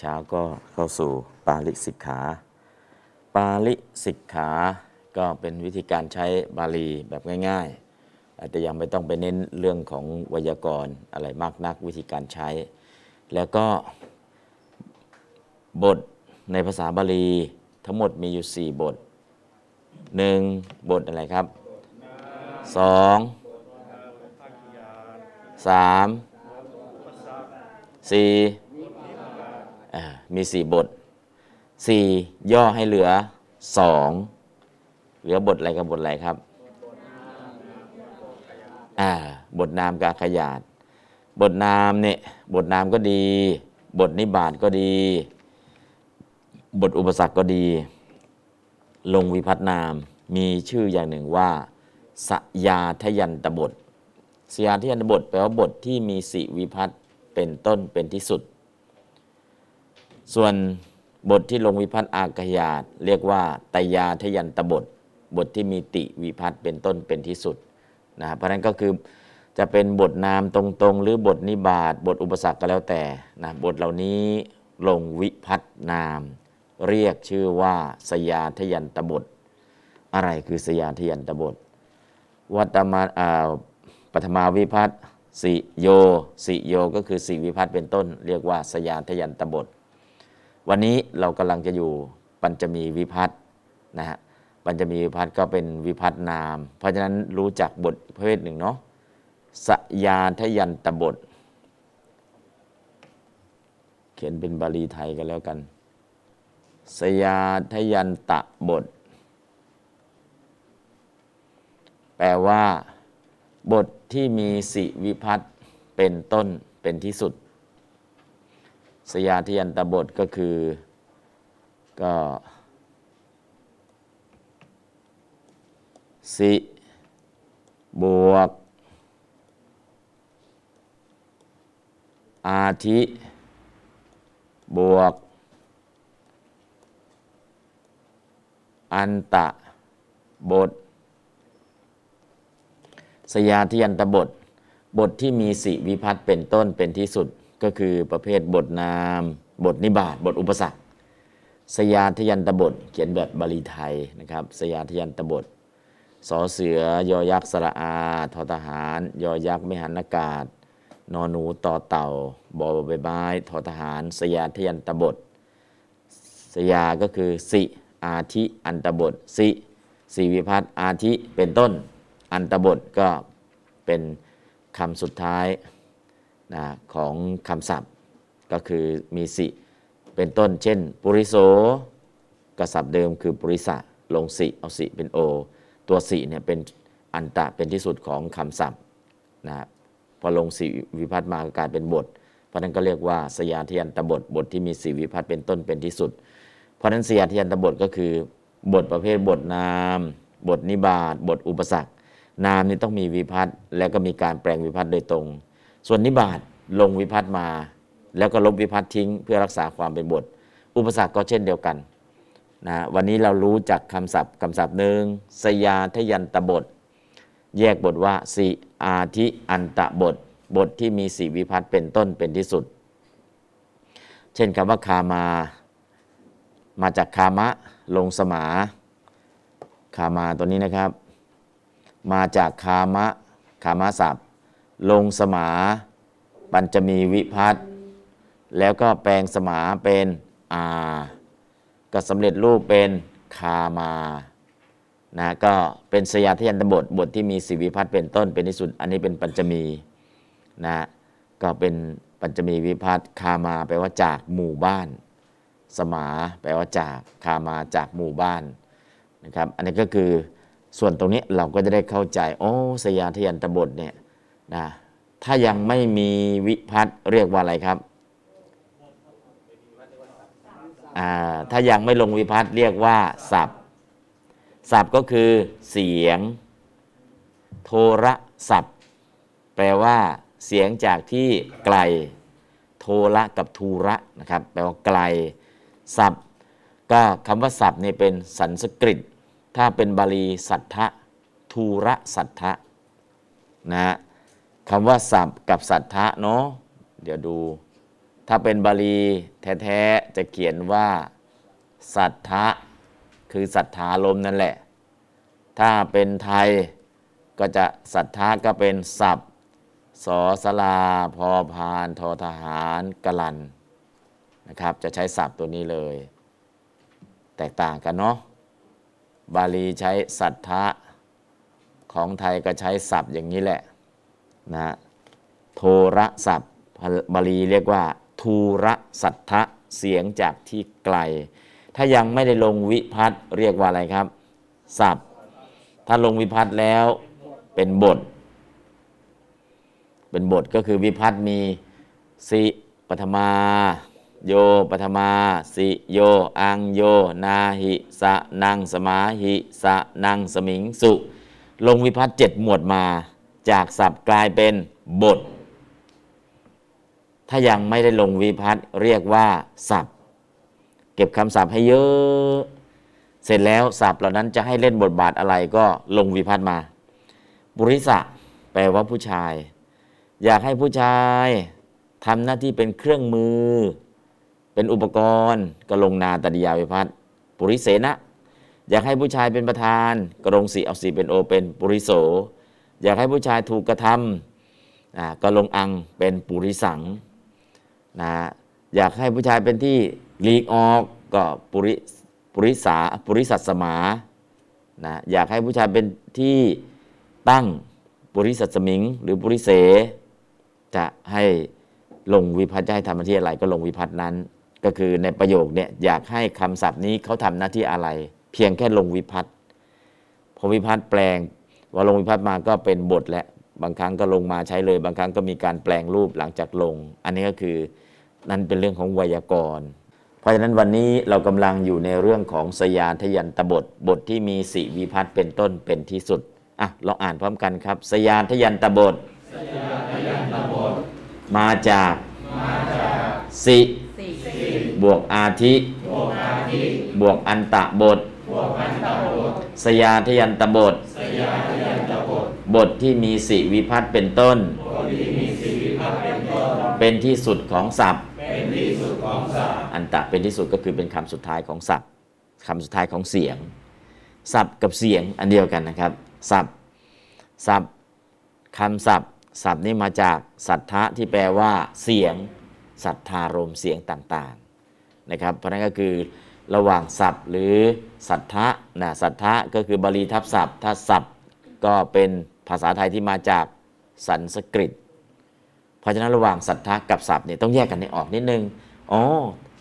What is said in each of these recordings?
เช้าก็เข้าสู่ปาลิสิกขา ปาลิสิกขาก็เป็นวิธีการใช้บาลีแบบง่าย ๆ อาจจะยังไม่ต้องไปเน้นเรื่องของไวยากรณ์อะไรมากนักวิธีการใช้ แล้วก็บทในภาษาบาลีทั้งหมดมีอยู่ 4 บท 1. บทอะไรครับ 2 3 4อ่ มีสี่บทสี่ย่อให้เหลือสองเหลือบทอะไรกับบทอะไรครับบทนามกาขยาดบทนามเนี่ยบทนามก็ดี บทนิบาตก็ดี บทอุปสรรคก็ดี ลงวิพัฒนามมีชื่ออย่างหนึ่งว่าสยาทยันตบทสยาทยันตบทแปลว่าบทที่มีสิวิพัฒน์เป็นต้นเป็นที่สุด ส่วนบทที่ลงวิพัฒน์อากยาตเรียกว่าตยาทยันตบท บทที่มีติวิพัฒน์เป็นต้นเป็นที่สุดนะเพราะนั้นก็คือจะเป็นบทนามตรงๆ หรือบทนิบาตบทอุปสรรคก็แล้วแต่นะบทเหล่านี้ลงวิพัฒนาม เรียกชื่อว่าสยาทยันตบท อะไรคือสยาทยันตบท วัตมาปฐมาวิพัฒสิโย สิโยก็คือสิวิพัฒน์เป็นต้น เรียกว่าสยาทยันตบท วันนี้เรากำลังจะอยู่ปัญจมีวิพัฒน์นะฮะปัญจมีวิพัฒน์ก็เป็นวิพัฒนาม เพราะฉะนั้นรู้จักบทประเภทหนึ่งเนาะสยาทยันตบท เขียนเป็นบาลีไทยกันแล้วกัน สยาทยันตะบท แปลว่า บทที่มีสิวิพัฒน์เป็นต้นเป็นที่สุด สยาทยันตบทก็คือก็สิบวก อาทิ บวก อันตะ บท สยาทยันตบท บทที่มีสิวิพัฒน์เป็นต้นเป็นที่สุด ก็คือประเภทบทนาม บทนิบาตบทอุปสรรค สยาทยันตบท เขียนแบบบาลีไทยนะครับ สยาทยันตบทสอเสือยอยักษ์สระอาทอทหาร ยอยักษ์ไม่หันอากาศ นอหนูต่อเต่า บอใบไม้ทอทหาร สยาทยันตบท สยาก็คือสิอาทิอันตบทสิสีวิพัฒน์อาทิเป็นต้น อันตบทก็เป็นคำสุดท้าย นะของคำศัพท์ ก็คือมีสิ เป็นต้น เช่น ปุริโสกศัพท์เดิมคือปุริสะลงสิเอาสิเป็นโอ ตัวสิเนี่ยเป็นอันตะเป็นที่สุดของคำศัพท์นะพอลงสิวิพัฒน์มาก็กลายเป็นบท เพราะนั้นก็เรียกว่าสยาทยันตบทบทที่มีสิวิพัฒน์เป็นต้นเป็นที่สุด เพราะนั้นสยาทยันตบทก็คือบทประเภทบทนาม บทนิบาตบทอุปสรรคนามนี่ต้องมีวิพัฒน์แล้วก็มีการแปลงวิพัฒน์โดยตรง ส่วนนิบาตลงวิพัฒน์มา แล้วก็ลบวิพัฒน์ทิ้ง เพื่อรักษาความเป็นบท อุปสรรคก็เช่นเดียวกันนะวันนี้เรารู้จักคำศัพท์คำศัพท์หนึ่งสยาทยันตบท แยกบทว่าสิอาทิอันตะบท บทที่มีสีวิพัฒน์เป็นต้นเป็นที่สุด เช่นคำว่าคามา มาจากคามะลงสมาคามาตัวนี้นะครับ มาจากคามะคามะศัพท์ ลงสมาปัญจมีวิพัฒน์แล้วก็แปลงสมาเป็นอาก็สำเร็จรูปเป็นคามานะก็เป็นสยาทยันตบทบทที่มีสีวิพัฒน์เป็นต้นเป็นที่สุด อันนี้เป็นปัญจมีนะก็เป็นปัญจมีวิพัฒน์คามาแปลว่าจากหมู่บ้าน สมาแปลว่าจากคามาจากหมู่บ้านนะครับ อันนี้ก็คือส่วนตรงนี้เราก็จะได้เข้าใจโอ้สยามทยันตบทเนี่ย นะถ้ายังไม่มีวิพัฒน์เรียกว่าอะไรครับถ้ายังไม่ลงวิพัฒน์เรียกว่าศัพท์ศัพท์ก็คือเสียง โทรศัพท์ แปลว่า เสียงจากที่ไกล โทระกับทูระนะครับแปลว่าไกลศัพท์ก็คำว่าศัพท์นี่เป็นสันสกฤต ถ้าเป็นบาลีสัทธะทูระสัทธะนะฮะ คำว่าศัพท์กับสัทธะเนาะเดี๋ยวดู ถ้าเป็นบาลีแท้ๆจะเขียนว่า สัทธะคือศรัทธาลมนั่นแหละ ถ้าเป็นไทยก็จะสัทธะก็เป็นศัพท์สอสลาพอพานทอทหารกลันนะครับ จะใช้ศัพท์ตัวนี้เลย แตกต่างกันเนาะบาลีใช้สัทธะของไทยก็ใช้ศัพท์อย่างนี้แหละ นะโทรศัพท์บาลีเรียกว่า ทูระสัทธะเสียงจากที่ไกล ถ้ายังไม่ได้ลงวิพัฒน์เรียกว่าอะไรครับศัพท์ถ้าลงวิพัฒน์แล้วเป็นบท เป็นบทก็คือวิพัฒนมีสิปฐมาโยปฐมาสิโย อังโย นาหิสะนังสมาหิสะนังสมิงสุ ลงวิพัฒน์เจ็ดหมวดมา จากศัพท์กลายเป็นบท ถ้ายังไม่ได้ลงวิพัฒน์เรียกว่าศัพท์ เก็บคำศัพท์ให้เยอะ เสร็จแล้วศัพท์เหล่านั้นจะให้เล่นบทบาทอะไรก็ลงวิพัฒน์มา บุริสะแปลว่าผู้ชาย อยากให้ผู้ชายทำหน้าที่เป็นเครื่องมือ เป็นอุปกรณ์ก็ลงนาตดิยาวิพัฒน์ปุริเสนะ อยากให้ผู้ชายเป็นประธานก็ลงสีเอาสีเป็นโอเป็นปุริโส อยากให้ผู้ชายถูกกระทำอ่าก็ลงอังเป็นปุริสังนะอยากให้ผู้ชายเป็นที่หลีกออกก็ปุริปุริสาปุริสัตสมานะอยากให้ผู้ชายเป็นที่ตั้งปุริสัตสมิง หรือปุริเส จะให้ลงวิพัฒน์จะให้ทำหน้าที่อะไรก็ลงวิพัฒน์นั้น ก็คือในประโยคเนี่ยอยากให้คำศัพท์นี้เขาทำหน้าที่อะไร เพียงแค่ลงวิพัฒน์พอวิพัฒน์แปลง ว่าลงวิพัฒน์มาก็เป็นบทและบางครั้งก็ลงมาใช้เลย บางครั้งก็มีการแปลงรูปหลังจากลง อันนี้ก็คือนั่นเป็นเรื่องของไวยากรณ์ เพราะฉะนั้นวันนี้เรากำลังอยู่ในเรื่องของสยานทยันตบท บทที่มีสิวิพัฒน์เป็นต้นเป็นที่สุดอะลองอ่านพร้อมกันครับ สยานทยันตบท มาจากสิบวกอาทิบวกอันตะบท สยาทยันตบท บทที่มีสิวิพัฒน์เป็นต้นเป็นที่สุดของศัพท์ อันตะเป็นที่สุดก็คือเป็นคำสุดท้ายของศัพท์คำสุดท้ายของเสียง ศัพท์กับเสียงอันเดียวกันนะครับ ศัพท์ ศัพท์คำศัพท์ ศัพท์นี่มาจากสัทธะที่แปลว่า เสียง สัทธารมณ์เสียงต่างๆ นะครับ เพราะนั้นก็คือระหว่างศัพท์หรือ สัทธะนะสัทธะก็คือบาลีทับศัพท์ถ้าศัพท์ก็เป็นภาษาไทยที่มาจากสันสกฤต เพราะฉะนั้นระหว่างสัทธะกับศัพท์เนี่ยต้องแยกกันให้ออกนิดนึงอ๋อ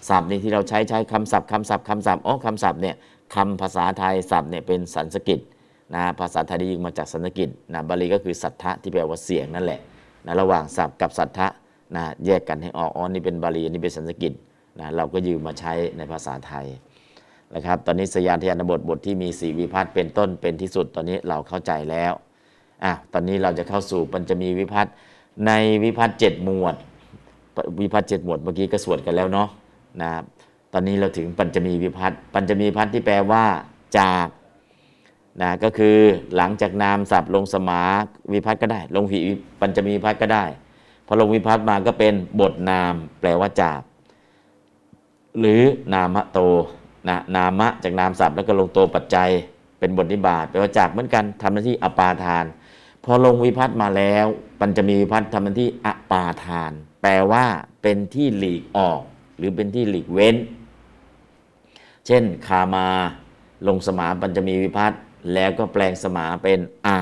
ศัพท์นี่ที่เราใช้ใช้คำศัพท์คำศัพท์คำศัพท์อ๋อคำศัพท์เนี่ยคำภาษาไทยศัพท์เนี่ยเป็นสันสกฤตนะภาษาไทยได้ยิงมาจากสันสกฤตนะบาลีก็คือสัทธะที่แปลว่าเสียงนั่นแหละนะระหว่างศัพท์กับสัทธะนะแยกกันให้ออกอ๋อนี่เป็นบาลีอันนี่เป็นสันสกฤตนะเราก็ยืมมาใช้ในภาษาไทย นะครับ ตอนนี้สยานทยานบทบทที่มีสีวิพัฒน์เป็นต้นเป็นที่สุดตอนนี้เราเข้าใจแล้วอะตอนนี้เราจะเข้าสู่ปัญจมีวิพัฒน์ในวิพัฒน์เจ็ดหมวด วิพัฒน์เจ็ดหมวดเมื่อกี้ก็สวดกันแล้วเนาะนะครับตอนนี้เราถึงปัญจมีวิพัฒน์ปัญจมีวิพัฒน์ที่แปลว่าจากนะก็คือหลังจากนามศัพท์ลงสมาวิพัฒน์ก็ได้ ลงหีปัญจมีวิพัฒน์ก็ได้พอลงวิพัฒน์มาก็เป็นบทนามแปลว่าจาก หรือนามโต นะนามะจากนามศัพท์แล้วก็ลงโตปัจจัยเป็นบทนิบาตแปลว่าจากเหมือนกันทำหน้าที่อปาทาน พอลงวิพัฒน์มาแล้วปัญจมีวิพัฒน์ทำหน้าที่อปาทาน แปลว่าเป็นที่หลีกออก หรือเป็นที่หลีกเว้น เช่นคามาลงสมาปัญจมีวิพัฒน์แล้วก็แปลงสมาเป็นอา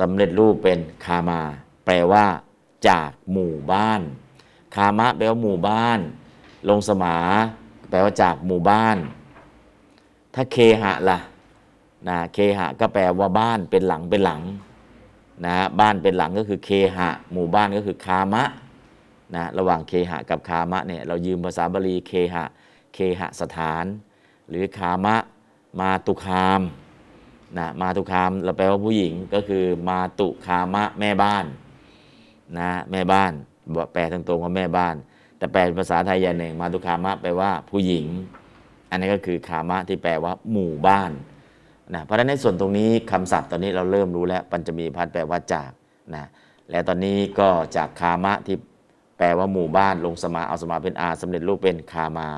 สำเร็จรูปเป็นคามา แปลว่า จากหมู่บ้าน คามะแปลว่าหมู่บ้าน ลงสมา แปลว่าจากหมู่บ้าน ถ้าเคหะล่ะนะเคหะก็แปลว่าบ้านเป็นหลังเป็นหลังนะบ้านเป็นหลังก็คือเคหะ หมู่บ้านก็คือคามะนะระหว่างเคหะกับคามะเนี่ยเรายืมภาษาบาลีเคหะ เคหะสถาน หรือคามะมาตุคามนะมาตุคามเราแปลว่าผู้หญิงก็คือมาตุคามะแม่บ้านนะแม่บ้านแปลตรงๆว่าแม่บ้าน แต่แปลเป็นภาษาไทยอย่างหนึ่ง มาตุคามะแปลว่าผู้หญิง อันนี้ก็คือคามะที่แปลว่าหมู่บ้านนะเพราะฉะนั้นในส่วนตรงนี้คำศัพท์ตอนนี้เราเริ่มรู้แล้ว ปัญจมีพัฒน์แปลว่าจากนะและตอนนี้ก็จากคามะที่แปลว่าหมู่บ้านลงสมาเอาสมาเป็นอาสำเร็จรูปเป็นคามา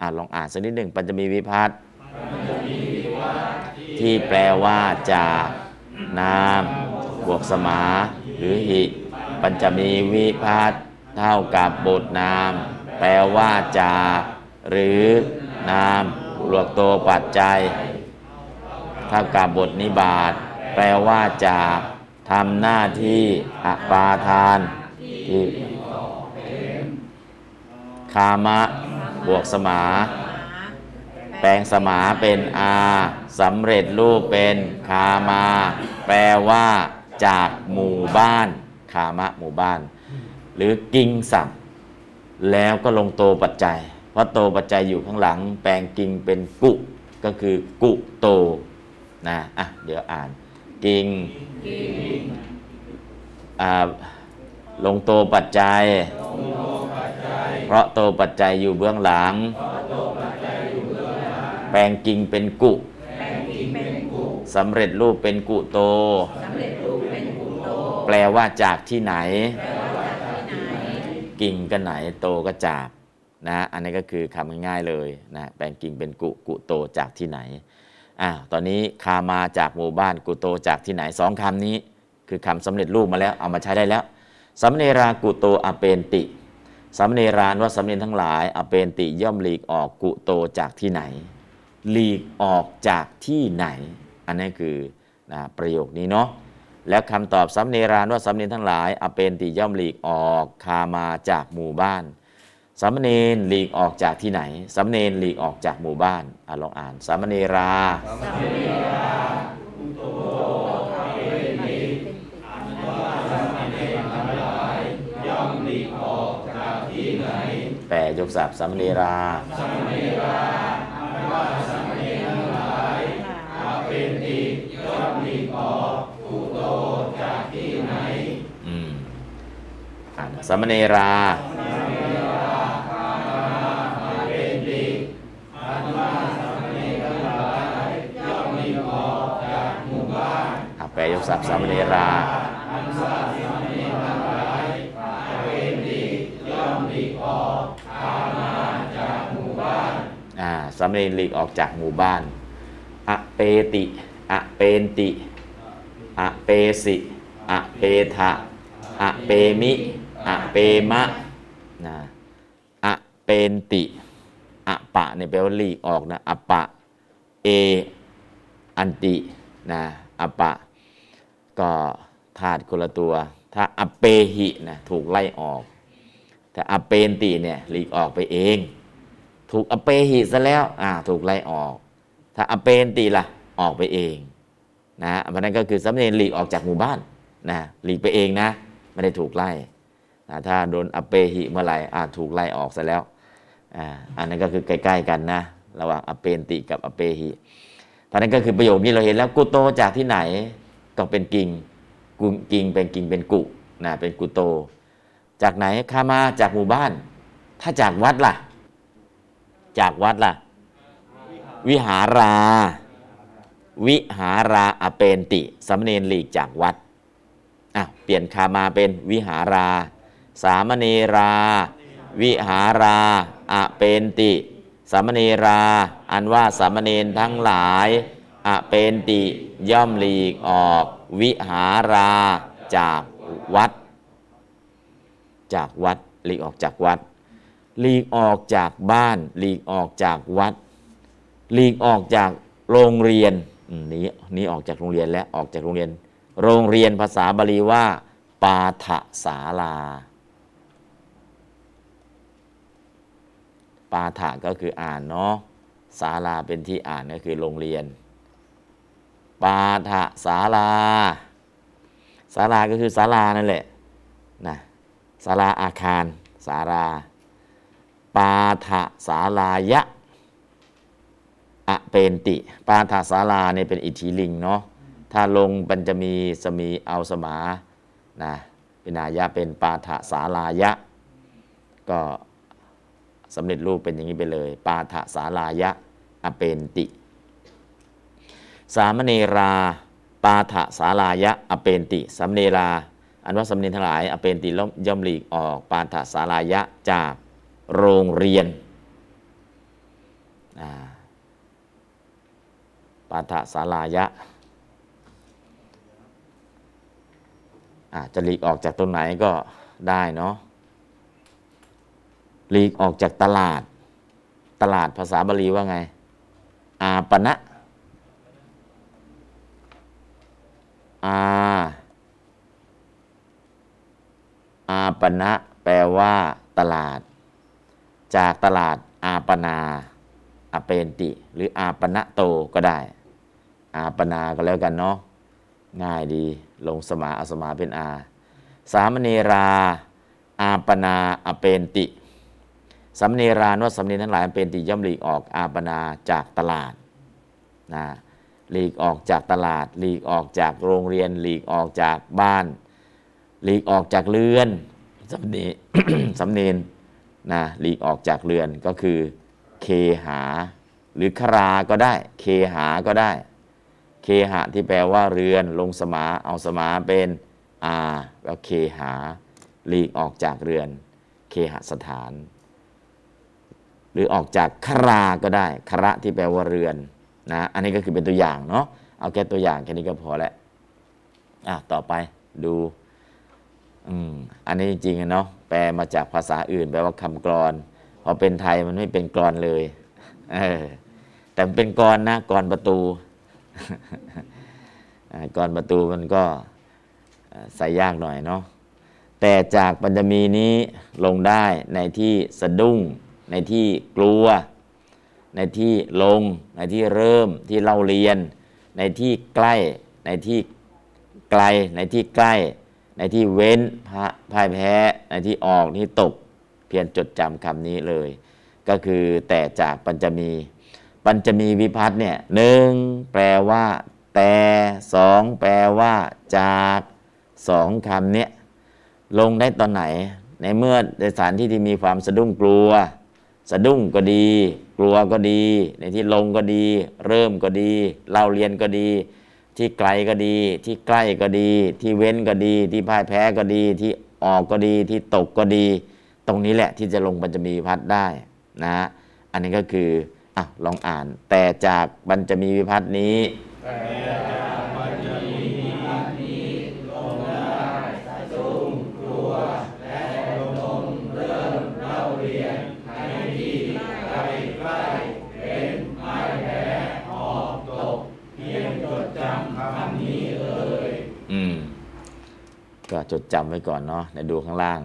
อ่าลองอ่านสักนิดหนึ่งปัญจมีวิพัฒน์ที่แปลว่าจากนามบวกสมา หรือหิ ปัญจมีวิพัฒน์ เท่ากับบทนาม แปลว่าจากหรือนามบวกตัวปัจจัย เท่ากับบทนิบาตแปลว่าจากทำหน้าที่อปาทานที่คามะ บวกสมา แปลงสมาเป็นอาสำเร็จรูปเป็นคามา แปลว่า จากหมู่บ้าน คามะหมู่บ้าน หรือกิงศัพท์แล้วก็ลงโตปัจจัย เพราะโตปัจจัยอยู่ข้างหลัง แปลงกิงเป็นกุก็คือกุโตนะอะเดี๋ยวอ่านกิงอ่าลงโตปัจจัย เพราะโตปัจจัยอยู่เบื้องหลัง แปลงกิงเป็นกุสำเร็จรูปเป็นกุโต แปลว่าจากที่ไหน กิ่งก็ไหนโตก็จากนะอันนี้ก็คือคำง่ายๆเลยนะแปลงกิ่งเป็นกุกุโตจากที่ไหนอ่าตอนนี้คามาจากหมู่บ้านกุโตจากที่ไหนสองคำนี้ คือคำสำเร็จรูปมาแล้วเอามาใช้ได้แล้วสำเนรากุโตอเปนติสำเนรานว่าสำเนรทั้งหลายอเปนติย่อมหลีกออกกุโตจากที่ไหน หลีกออกจากที่ไหน อันนี้คือนะประโยคนี้เนาะ แล้วคำตอบสำเนรานว่าสำเนรทั้งหลายอเป็นติย่อมหลีกออกคามาจากหมู่บ้านสามเณรหลีกออกจากที่ไหนสามเณรหลีกออกจากหมู่บ้านอะลองอ่านสามเณราแปลยกศัพท์สามเณราอื สมเณราแปลยกศัพท์สามเณราาสามเณรหลีกออกจากหมู่บ้าน อเปติ อเปนติ อเปสิ อเปทะ อเปมิ อเปมะนะอเปนติอปะเนี่ยแปลว่าหลีกออกนะอปะเออันตินะอปะ ก็ธาตุคนละตัว ถ้าอเปหินะถูกไล่ออก แต่อเปนติเนี่ยหลีกออกไปเอง ถูกอเปหิซะแล้วอ่าถูกไล่ออก ถ้าอเปนติล่ะออกไปเองนะเพราะนั้นก็คือสำเนียงหลีกออกจากหมู่บ้านนะหลีกไปเองนะ ไม่ได้ถูกไล่ ถ้าโดนอเปหิเมื่อไหร่ถูกไล่ออกซะแล้วอันนั้นก็คือใกล้ๆกันนะระหว่างอเปนติกับอเปหิตอนนั้นก็คือประโยคนี้เราเห็นแล้วกุโตจากที่ไหนก็เป็นกิงกุกิงเป็นกิงเป็นกุนะเป็นกุโต จากไหนคามาจากหมู่บ้าน ถ้าจากวัดล่ะ จากวัดล่ะ วิหารา วิหาราอเปนติสามเณรหลีกจากวัดอะเปลี่ยนคามาเป็นวิหารา สามเณรา วิหาราอเปนติ สามเณรา อันว่าสามเณรทั้งหลายอเปนติย่อมหลีกออก วิหาราจากวัด จากวัดหลีกออกจากวัดหลีกออกจากบ้านหลีกออกจากวัดหลีกออกจากโรงเรียนนี้นี้ออกจากโรงเรียนและออกจากโรงเรียน โรงเรียนภาษาบาลีว่า ปาฐศาลา ปาฐะก็คืออ่านเนาะศาลาเป็นที่อ่านก็คือโรงเรียน ปาฐะศาลาศาลาก็คือศาลานั่นแหละนะศาลาอาคารศาลา ปาฐะศาลายะอะเป็นติ ปาฐะศาลาเนี่ยเป็นอิทธิลิงเนาะถ้าลงมันจะมีสมีเอาสมานะเป็นอายะเป็นปาฐะศาลายะ ก็ สำเร็จรูปเป็นอย่างนี้ไปเลย ปาฐะศาลายะอเปนติ สามเณรา ปาฐะศาลายะอเปนติสามเณรา อันว่าสำเนรทั้งหลายอเปนติล้มย่อมหลีกออก ปาฐะศาลายะจากโรงเรียนาปาฐะศาลายะาจะหลีกออกจากตรงไหนก็ได้เนาะ หลีกออกจากตลาด ตลาดภาษาบาลีว่าไง อาปณะอาอาปณะแปลว่า ตลาด จากตลาดอาปนาอาเปนติ หรืออาปณะโตก็ได้ อาปนาก็แล้วกันเนาะง่ายดี ลงสมาอสมาเป็นอา สามเณรา อาปนาอเปนติ สำเนรานว่าสำเนรทั้งหลายเป็นติย่อมหลีกออกอาปนาจากตลาดนะหลีกออกจากตลาด หลีกออกจากโรงเรียน หลีกออกจากบ้าน หลีกออกจากเรือนสำเนสำเนรนะหลีกออกจากเรือนก็คือเคหา หรือคราก็ได้ เคหาก็ได้ เคหะที่แปลว่าเรือนลงสมาเอาสมาเป็นอาก็เคหาหลีกออกจากเรือน เคหสถาน หรือออกจากคราก็ได้คระที่แปลว่าเรือนนะอันนี้ก็คือเป็นตัวอย่างเนาะเอาแค่ตัวอย่างแค่นี้ก็พอแล้วอะต่อไปดูอืมอันนี้จริงๆเนาะแปลมาจากภาษาอื่น แปลว่าคำกรอนพอเป็นไทยมันไม่เป็นกรอนเลยเออแต่เป็นกรอนนะกรอนประตูกรอนประตูมันก็ใส่ยากหน่อยเนาะแต่จากปัญจมีนี้ลงได้ในที่สะดุ้ง ในที่กลัว ในที่ลง ในที่เริ่มที่เล่าเรียน ในที่ใกล้ ในที่ไกล ในที่ใกล้ ในที่เว้นพะพ่ายแพ้ ในที่ออกที่ตก เพียรจดจำคำนี้เลย ก็คือแต่จากปัญจมี ปัญจมีวิพัฒน์เนี่ยหนึ่งแปลว่า แต่สองแปลว่า จากสองคำเนี้ยลงได้ตอนไหน ในเมื่อในสถานที่ที่มีความสะดุ้งกลัว สะดุ้งก็ดี กลัวก็ดี ในที่ลงก็ดี เริ่มก็ดี เล่าเรียนก็ดี ที่ไกลก็ดี ที่ใกล้ก็ดี ที่เว้นก็ดี ที่พ่ายแพ้ก็ดี ที่ออกก็ดี ที่ตกก็ดี ตรงนี้แหละที่จะลงปัญจมีวิพัฒน์ได้นะฮะอันนี้ก็คืออะลองอ่าน แต่จากปัญจมีวิพัฒน์นี้ ก็จดจำไว้ก่อนเนาะในดูข้างล่าง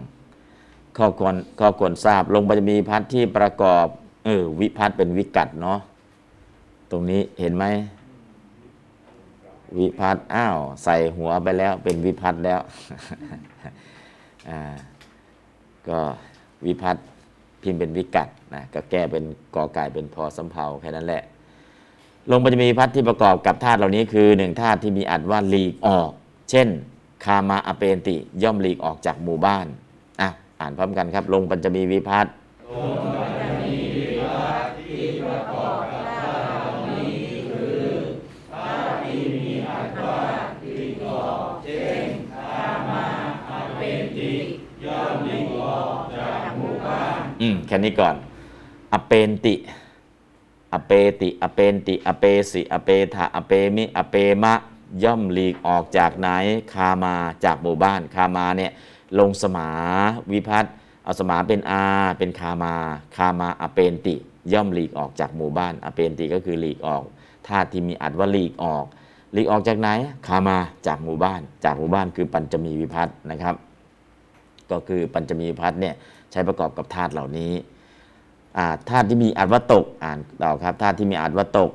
ข้อควรข้อควรทราบลงปัญจมีพัฒน์ที่ประกอบเออวิพัฒน์เป็นวิกัดเนาะตรงนี้เห็นไหมวิพัฒน์อ้าว ใส่หัวไปแล้วเป็นวิพัฒน์แล้วอ่าก็วิพัฒน์พิมพ์เป็นวิกัดนะก็แก้เป็นกอไก่เป็นพอสำเพาแค่นั้นแหละ ลงปัญจมีพัฒน์ที่ประกอบกับธาตุเหล่านี้คือหนึ่งธาตุที่มีอัดว่าลีกออก เช่น คามาอเปนติ ย่อมหลีกออกจากหมู่บ้าน อะ อ่านพร้อมกันครับ ลงปัญจมีวิพัฒน์อืม แค่นี้ก่อน อเปนติ อเปติ อเปนติ อเปสิ อเปทะอเปมิ อเปมะ ย่อมหลีกออกจากไหนคามาจากหมู่บ้านคามาเนี่ยลงสมาวิพัฒน์เอาสมาเป็นอาเป็นคามาคามาอเปนติ ย่อมหลีกออกจากหมู่บ้านอเปนติก็คือหลีกออกธาตุที่มีอัดว่าหลีกออกหลีกออกจากไหนคามาจากหมู่บ้าน จากหมู่บ้านคือปัญจมีวิพัฒน์นะครับ ก็คือปัญจมีวิพัฒน์เนี่ยใช้ประกอบกับธาตุเหล่านี้ธาตุที่มีอัดว่าตกอ่านต่อครับธาตุที่มีอัดว่าตก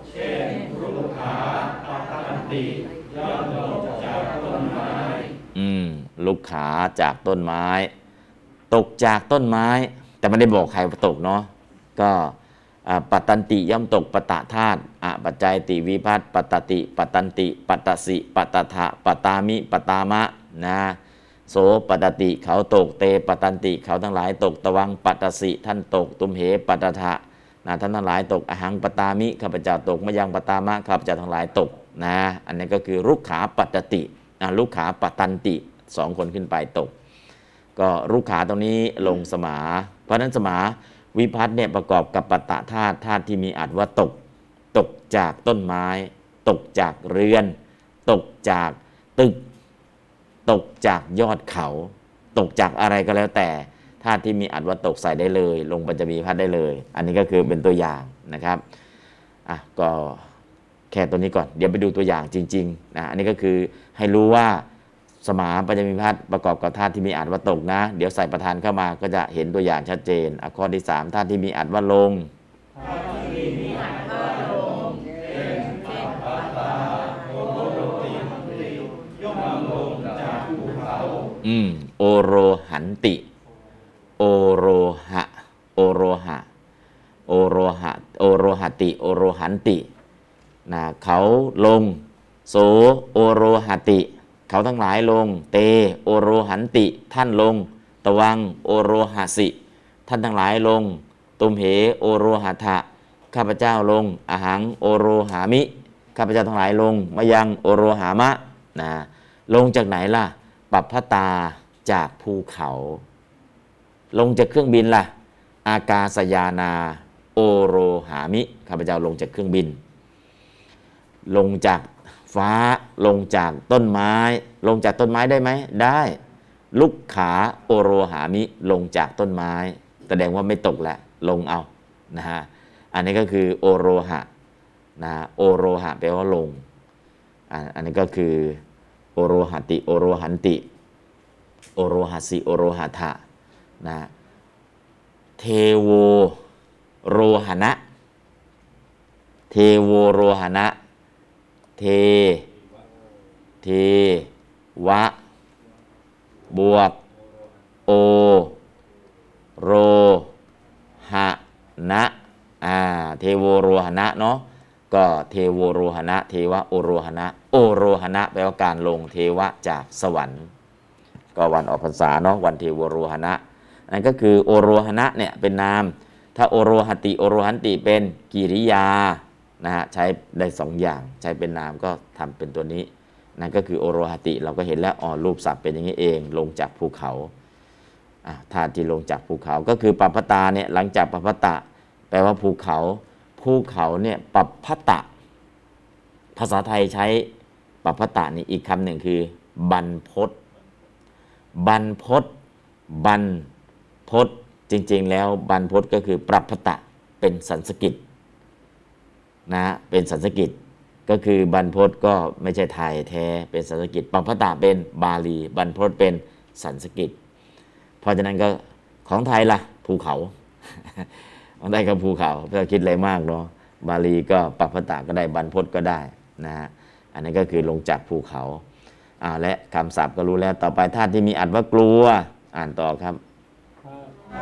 อื ช่นรูปขาตาตันติย่อมลูกขาจากต้นไม้ ตกจากต้นไม้ แต่ไม่ได้บอกใครว่าตกเนาะก็ปัตตันติย่อมตกปตะธาตุอปัจจัยติวิพัตปัตตติ ปัตตันติ ปัตตสิ ปัตตถะปัตตามิ ปัตตามะนะโสปัตติเขาตกเต ปัตตันติเขาทั้งหลายตกตะวังปัตตสิท่านตก ตุมเหปัตตถะ นะท่านทั้งหลายตกอหังปตามิข้าพเจ้าตกมะยังปตามะข้าพเจ้าทั้งหลายตกนะอันนี้ก็คือรุกขาปัตตินะลุกขาปัตตันติสองคนขึ้นไปตก ก็รุกขาตรงนี้ลงสมา เพราะฉะนั้นสมาวิพัฒน์เนี่ยประกอบกับปตตะธาตุธาตุที่มีอัดว่าตก ตกจากต้นไม้ ตกจากเรือน ตกจากตึก ตกจากยอดเขา ตกจากอะไรก็แล้วแต่ ธาตุที่มีอัดว่าตกใส่ได้เลย ลงปัญจมีพัฒน์ได้เลย อันนี้ก็คือเป็นตัวอย่างนะครับอะก็แค่ตัวนี้ก่อน เดี๋ยวไปดูตัวอย่างจริงๆนะอันนี้ก็คือให้รู้ว่าสมาปัญจมีพัฒน์ประกอบกับธาตุที่มีอัดว่าตกนะ เดี๋ยวใส่ประธานเข้ามาก็จะเห็นตัวอย่างชัดเจนอข้อที่3ธาตุที่มีอัดว่าลงอืมโอโรหันติ โอโรหะ โอโรหะ โอโรหะ โอโรหติ โอโรหันตินะเขาลง โสโอโรหติ เขาทั้งหลายลง เต โอโรหันติ ท่านลง ตวัง โอโรหสิ ท่านทั้งหลายลง ตุมเห โอโรหะทะ ข้าพเจ้าลง อหัง โอโรหามิ ข้าพเจ้าทั้งหลายลงมายัง โอโรหามะนะลงจากไหนล่ะ ปัปพตาจากภูเขา ลงจากเครื่องบินล่ะ อากาศยานา โอโรหามิข้าพเจ้าลงจากเครื่องบิน ลงจากฟ้าลงจากต้นไม้ ลงจากต้นไม้ได้ไหมได้ ลุกขาโอโรหามิลงจากต้นไม้ แสดงว่าไม่ตกแล้วลงเอานะฮะอันนี้ก็คือโอโรหะนะโอโรหะแปลว่าลงอันนี้ก็คือโอโรหติ โอโรหันติ โอโรหัสิโอโรหัทะ นะเทโวโรหณะ เทโวโรหณะ เท เทวะ บวก โอ โรหะนะอ่าเทโวโรหณะเนาะก็เทโวโรหณะ เทวะโอโรหณะ โอโรหณะแปลว่าการลงเทวะจากสวรรค์ ก็วันออกพรรษาเนาะวันเทโวโรหณะ นั่นก็คือโอโรหณะเนี่ยเป็นนาม ถ้าโอโรหติโอโรหันติเป็นกิริยานะฮะใช้ได้สองอย่างใช้เป็นนามก็ทำเป็นตัวนี้นั่นก็คือโอโรหติเราก็เห็นแล้วอ๋อรูปศัพท์เป็นอย่างนี้เองลงจากภูเขาธาตุที่ลงจากภูเขาก็คือปัพพตาเนี่ยหลังจากปัพพตะ แปลว่าภูเขาภูเขาเนี่ยปัพพตะ ภาษาไทยใช้ปัพพตะนี่อีกคำหนึ่งคือ บรรพตบรรพตบรร พตจริง ๆ แล้วบรรพตก็คือปรับพตะเป็นสันสกฤตนะเป็นสันสกฤตก็คือบรรพตก็ไม่ใช่ไทยแท้เป็นสันสกฤตปรับพตะเป็นบาลี บรรพตเป็นสันสกิตเพราะฉะนั้นก็ของไทยล่ะภูเขาของไทยก็ภูเขาเพื่อคิดอะไรมากเนาะบาลีก็ปรับพตะก็ได้บรรพตก็ได้นะฮะอันนี้ก็คือลงจากภูเขาอ่าและคำศัพท์ก็รู้แล้วต่อไปธาตุที่มีอัดว่ากลัว อ่านต่อครับ พา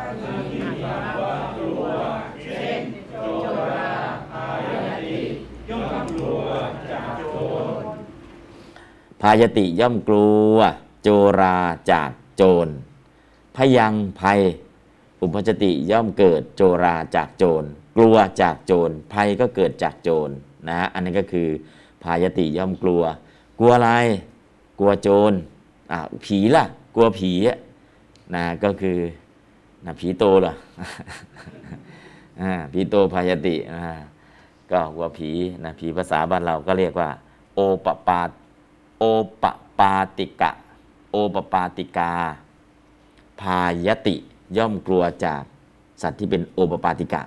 ยติย่อมกลัว โจราจากโจร พยังภัย อุปจติย่อมเกิดโจราจากโจร กลัวจากโจร ภัยก็เกิดจากโจรนะฮะอันนี้ก็คือพายติย่อมกลัว กลัวอะไร กลัวโจรอะผีล่ะ กลัวผีนะก็คือ นะผีโตเหรออ่าผีโตพายติอ่าก็กลัวผีนะผีภาษาบ้านเราก็เรียกว่า โอปปาโอปปาติกะ โอปปาติกา ภายติย่อมกลัวจากสัตว์ที่เป็นโอปปาติกะ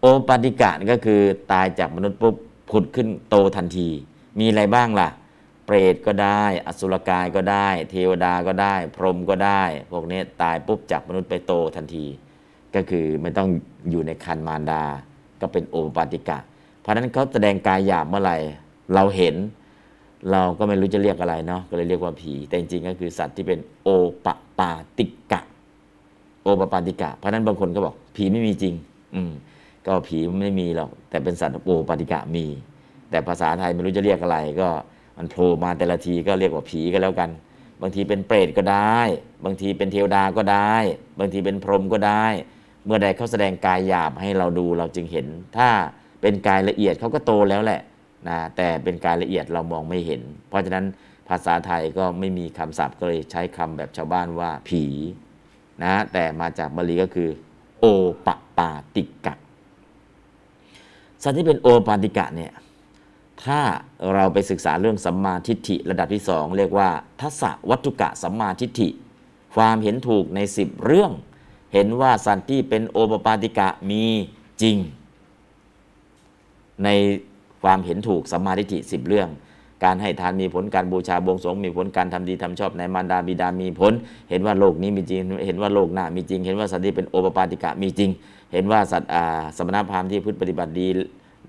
โอปปาติกะก็คือตายจากมนุษย์ปุ๊บผุดขึ้นโตทันที มีอะไรบ้างล่ะ เปรตก็ได้ อสุรกายก็ได้ เทวดาก็ได้ พรหมก็ได้ พวกนี้ตายปุ๊บจากมนุษย์ไปโตทันที ก็คือไม่ต้องอยู่ในคันมารดา ก็เป็นโอปปาติกะ เพราะนั้นเขาแสดงกายหยาบเมื่อไหร่เราเห็น เราก็ไม่รู้จะเรียกอะไรเนาะก็เลยเรียกว่าผี แต่จริงๆก็คือสัตว์ที่เป็นโอปปาติกะ โอปปาติกะ เพราะฉะนั้นบางคนก็บอกผีไม่มีจริง อืมก็ผีไม่มีหรอกแต่เป็นสัตว์โอปปาติกะมี แต่ภาษาไทยไม่รู้จะเรียกอะไรก็ มันโผล่มาแต่ละทีก็เรียกว่าผีก็แล้วกัน บางทีเป็นเปรตก็ได้ บางทีเป็นเทวดาก็ได้ บางทีเป็นพรหมก็ได้ เมื่อใดเขาแสดงกายหยาบให้เราดูเราจึงเห็น ถ้าเป็นกายละเอียดเขาก็โตแล้วแหละนะแต่เป็นกายละเอียดเรามองไม่เห็น เพราะฉะนั้นภาษาไทยก็ไม่มีคำศัพท์ก็เลยใช้คำแบบชาวบ้านว่าผีนะแต่มาจากบาลีก็คือ โอปปาติกะสัตว์ที่เป็นโอปาติกะเนี่ย ถ้าเราไปศึกษาเรื่องสัมมาทิฏฐิระดับที่สองเรียกว่าทัศวัตถุกะสัมมาทิฏฐิ ความเห็นถูกใน 10 เรื่อง เห็นว่าสันตว์ที่เป็นโอปปาติกะมีจริง ในความเห็นถูกสัมมาทิฏฐิสิบเรื่อง การให้ทานมีผลการบูชาบวงสรวงมีผลการทำดีทำชอบในมารดาบิดามีผล เห็นว่าโลกนี้มีจริง เห็นว่าโลกหน้ามีจริง เห็นว่าสันตว์ที่เป็นโอปปาติกะมีจริง เห็นว่าสัตว์อ่าสมณพราหมณ์ที่พฤติปฏิบัติดี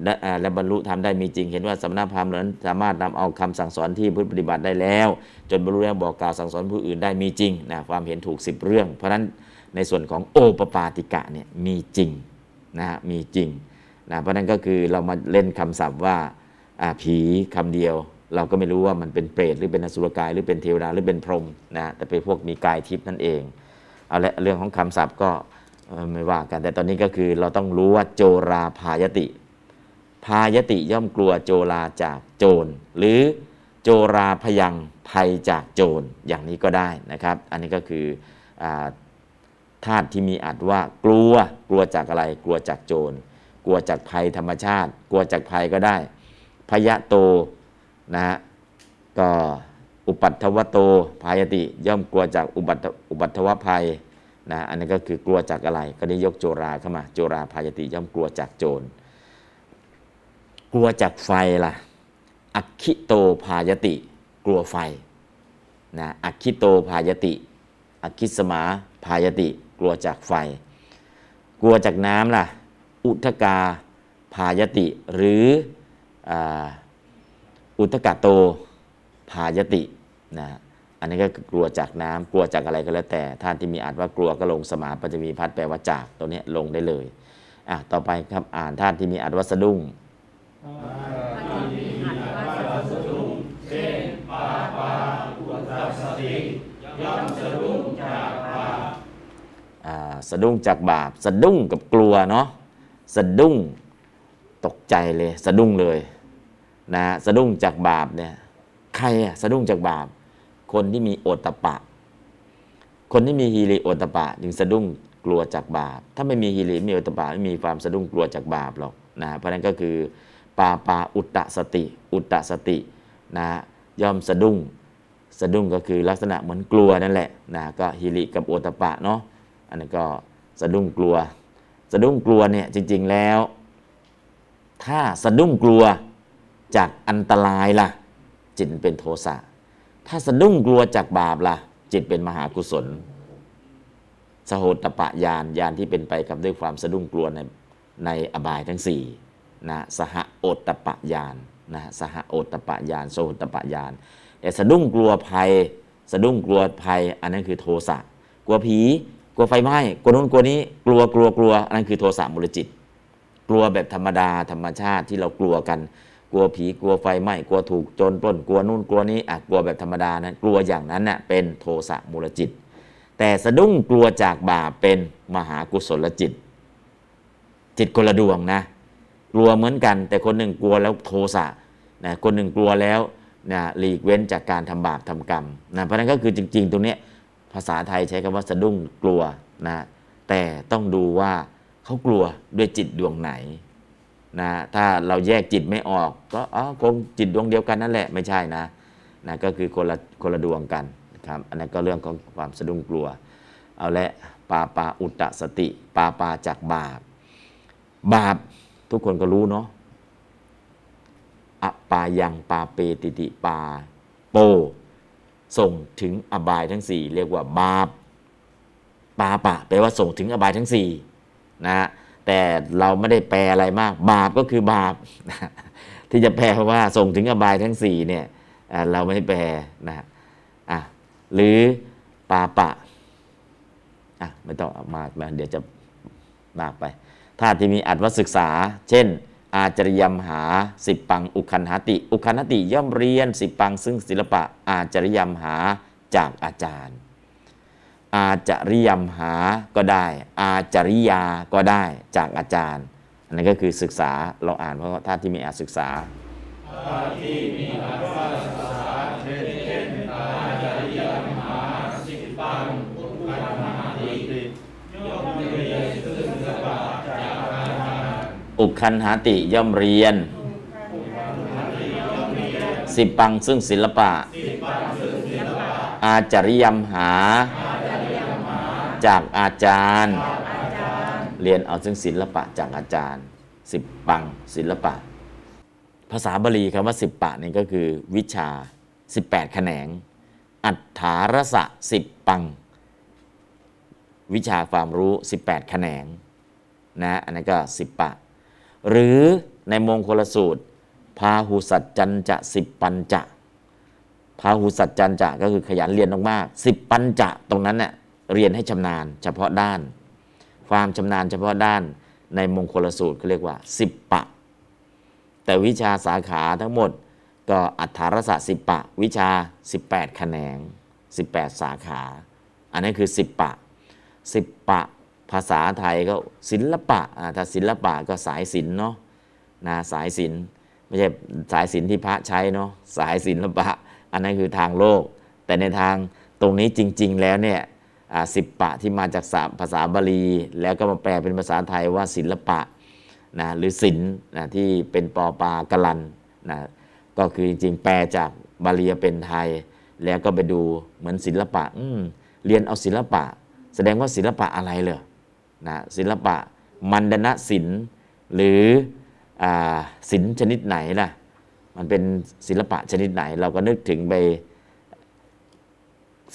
และและบรรลุธรรมได้มีจริง เห็นว่าสมณพราหมณ์นั้นสามารถนำเอาคำสั่งสอนที่พฤติปฏิบัติได้แล้ว จนบรรลุแล้วบอกกล่าวสั่งสอนผู้อื่นได้มีจริงนะความเห็นถูกสิบเรื่อง เพราะฉะนั้นในส่วนของโอปปาติกะเนี่ยมีจริงนะฮะมีจริงนะเพราะนั้นก็คือเรามาเล่นคำศัพท์ว่าผีคำเดียว เราก็ไม่รู้ว่ามันเป็นเปรตหรือเป็นอสุรกายหรือเป็นเทวดาหรือเป็นพรหมนะแต่เป็นพวกมีกายทิพย์นั่นเองเอาละเรื่องของคำศัพท์ก็ไม่ว่ากันแต่ตอนนี้ก็คือเราต้องรู้ว่าโจราพายติ พายติย่อมกลัวโจราจากโจร หรือโจราพยังภัยจากโจรอย่างนี้ก็ได้นะครับ อันนี้ก็คือธาตุที่มีอัดว่ากลัวกลัวจากอะไร กลัวจากโจร กลัวจากภัยธรรมชาติ กลัวจากภัยก็ได้พยะโตนะฮะก็อุปัตถวโตพายติย่อมกลัวจากอุบัติอุบัติวภัยนะอันนี้ก็คือกลัวจากอะไร ก็ได้ยกโจราเข้ามา โจราพายติย่อมกลัวจากโจร กลัวจากไฟล่ะอคิโตพายติ กลัวไฟนะอคิโตพายติอคิสมาพายติ กลัวจากไฟ กลัวจากน้ำล่ะ อุทกาพายติ หรืออุทกาโตพายตินะอันนี้ก็กลัวจากน้ำกลัวจากอะไรก็แล้วแต่ท่านที่มีอ่านว่ากลัวก็ลงสมาปัจจมีพัดแปลว่าจากตัวนี้ลงได้เลยอะต่อไปครับอ่านท่านที่มีอ่านว่าสะดุ้ง อ่าสะดุ้งจากบาป สะดุ้งกับกลัวเนาะสะดุ้งตกใจเลย สะดุ้งเลยนะสะดุ้งจากบาปเนี่ยใครอะสะดุ้งจากบาป คนที่มีโอตตะปะ คนที่มีฮีริโอตตะปะจึงสะดุ้งกลัวจากบาป ถ้าไม่มีฮีริมีโอตตะปะไม่มีความสะดุ้งกลัวจากบาปหรอกนะเพราะฉะนั้นก็คือ ปาปาอุตตะสติ อุตตะสตินะย่อมสะดุ้งสะดุ้งก็คือลักษณะเหมือนกลัวนั่นแหละนะก็ฮิริกับโอตตะปะเนาะอันนั้ก็สะดุ้งกลัว สะดุ้งกลัวเนี่ยจริง ๆแล้ว ถ้าสะดุ้งกลัวจากอันตรายล่ะ จิตเป็นโทสะถ้าสะดุ้งกลัวจากบาปล่ะ จิตเป็นมหากุศลสโหตปะยานยานที่เป็นไปกับด้วยความสะดุ้งกลัวในในอบายทั้งสี่ นะสหโอตตปะยานนะสหโอตตปะยานโสหตปะยานแต่สะดุ้งกลัวภัย สะดุ้งกลัวภัย อันนั้นคือโทสะกลัวผี กลัวไฟไหม้กลัวนู้นกลัวนี้ กลัวกลัวกลัวอันนั้นคือโทสะมูลจิต กลัวแบบธรรมดาธรรมชาติที่เรากลัวกัน กลัวผีกลัวไฟไหม้กลัวถูกโจรปล้นกลัวนู่นกลัวนี้อะกลัวแบบธรรมดานั้นกลัวอย่างนั้นน่ะเป็นโทสะมูลจิต แต่สะดุ้งกลัวจากบาปเป็นมหากุศลจิต จิตคนละดวงนะ กลัวเหมือนกัน แต่คนหนึ่งกลัวแล้วโทสะนะคนหนึ่งกลัวแล้วนะหลีกเว้นจากการทำบาปทำกรรมนะเพราะนั้นก็คือจริง ๆ ตรงนี้ภาษาไทยใช้คำว่าสะดุ้งกลัวนะแต่ต้องดูว่าเขากลัวด้วยจิตดวงไหนนะถ้าเราแยกจิตไม่ออกก็อ๋อคงจิตดวงเดียวกันนั่นแหละไม่ใช่นะนะก็คือคนละคนละดวงกันนะครับอันนั้นก็เรื่องของความสะดุ้งกลัว เอาละปาปาอุตตสติ ปาปาจากบาป บาป ทุกคนก็รู้เนาะอปายังปาเปติติปาโป ส่งถึงอบายทั้งสี่เรียกว่าบาปปาปะแปลว่าส่งถึงอบายทั้งสี่นะฮะแต่เราไม่ได้แปลอะไรมาก บาปก็คือบาป ที่จะแปลว่าส่งถึงอบายทั้งสี่เนี่ยเราไม่ได้แปลนะฮะอะหรือปาปะอะไม่ต้องเอามาเดี๋ยวจะมากไป ถ้าที่มีอัตวศึกษา เช่น อาจริยมหาสิบปังอุคันหาติ อุคันหติย่อมเรียนสิบปังซึ่งศิลปะอาจริยมหาจากอาจารย์ อาจริยมหาก็ได้ อาจริยาก็ได้จากอาจารย์ อันนั้นก็คือศึกษาเราอ่านเพราะว่าท่าที่มีอาศึกษาอุ อุคันหาติย่อมเรียน สิบปังซึ่งศิลปะ อาจริยมหา จากอาจารย์ เรียนเอาซึ่งศิลปะจากอาจารย์ สิบปังศิลปะ ภาษาบาลีคำว่าสิบปะนี่ก็คือวิชา 18 แขนง อัฏฐารสะสิบปัง วิชาความรู้ 18 แขนงนะอันนั้นก็สิบปะ หรือในมงคลสูตร พาหุสัจจันจะสิบปัญจะพาหุสัจจันจะก็คือขยันเรียนมากๆสิบปัญจะตรงนั้นเน่ยเรียนให้ชำนาญ เฉพาะด้าน ความชำนาญเฉพาะด้านในมงคลสูตรเขาเรียกว่าสิบปะ แต่วิชาสาขาทั้งหมดก็อัฏฐารสะสิบปะ วิชา 18 แขนง 18 สาขา อันนี้คือ 10 ปะ 10 ปะ ภาษาไทยก็ศิลปะถ้าศิลปะก็สายศิลป์เนาะนะสายศิลป์ไม่ใช่สายศิลป์ที่พระใช้เนาะสายศิลปะ อันนั้นคือทางโลก แต่ในทางตรงนี้จริง ๆ แล้วเนี่ยสิบปะที่มาจากภาษาบาลี แล้วก็มาแปลเป็นภาษาไทยว่าศิลปะนะหรือศิลป์นะที่เป็นปอปากลันนะก็คือจริงๆ แปลจากบาลีเป็นไทย แล้วก็ไปดูเหมือนศิลปะเรียนเอาศิลปะ แสดงว่าศิลปะอะไรเลย นะศิลปะ มันดนะศิลป์หรือศิลป์ชนิดไหนล่ะ มันเป็นศิลปะชนิดไหน เราก็นึกถึงไป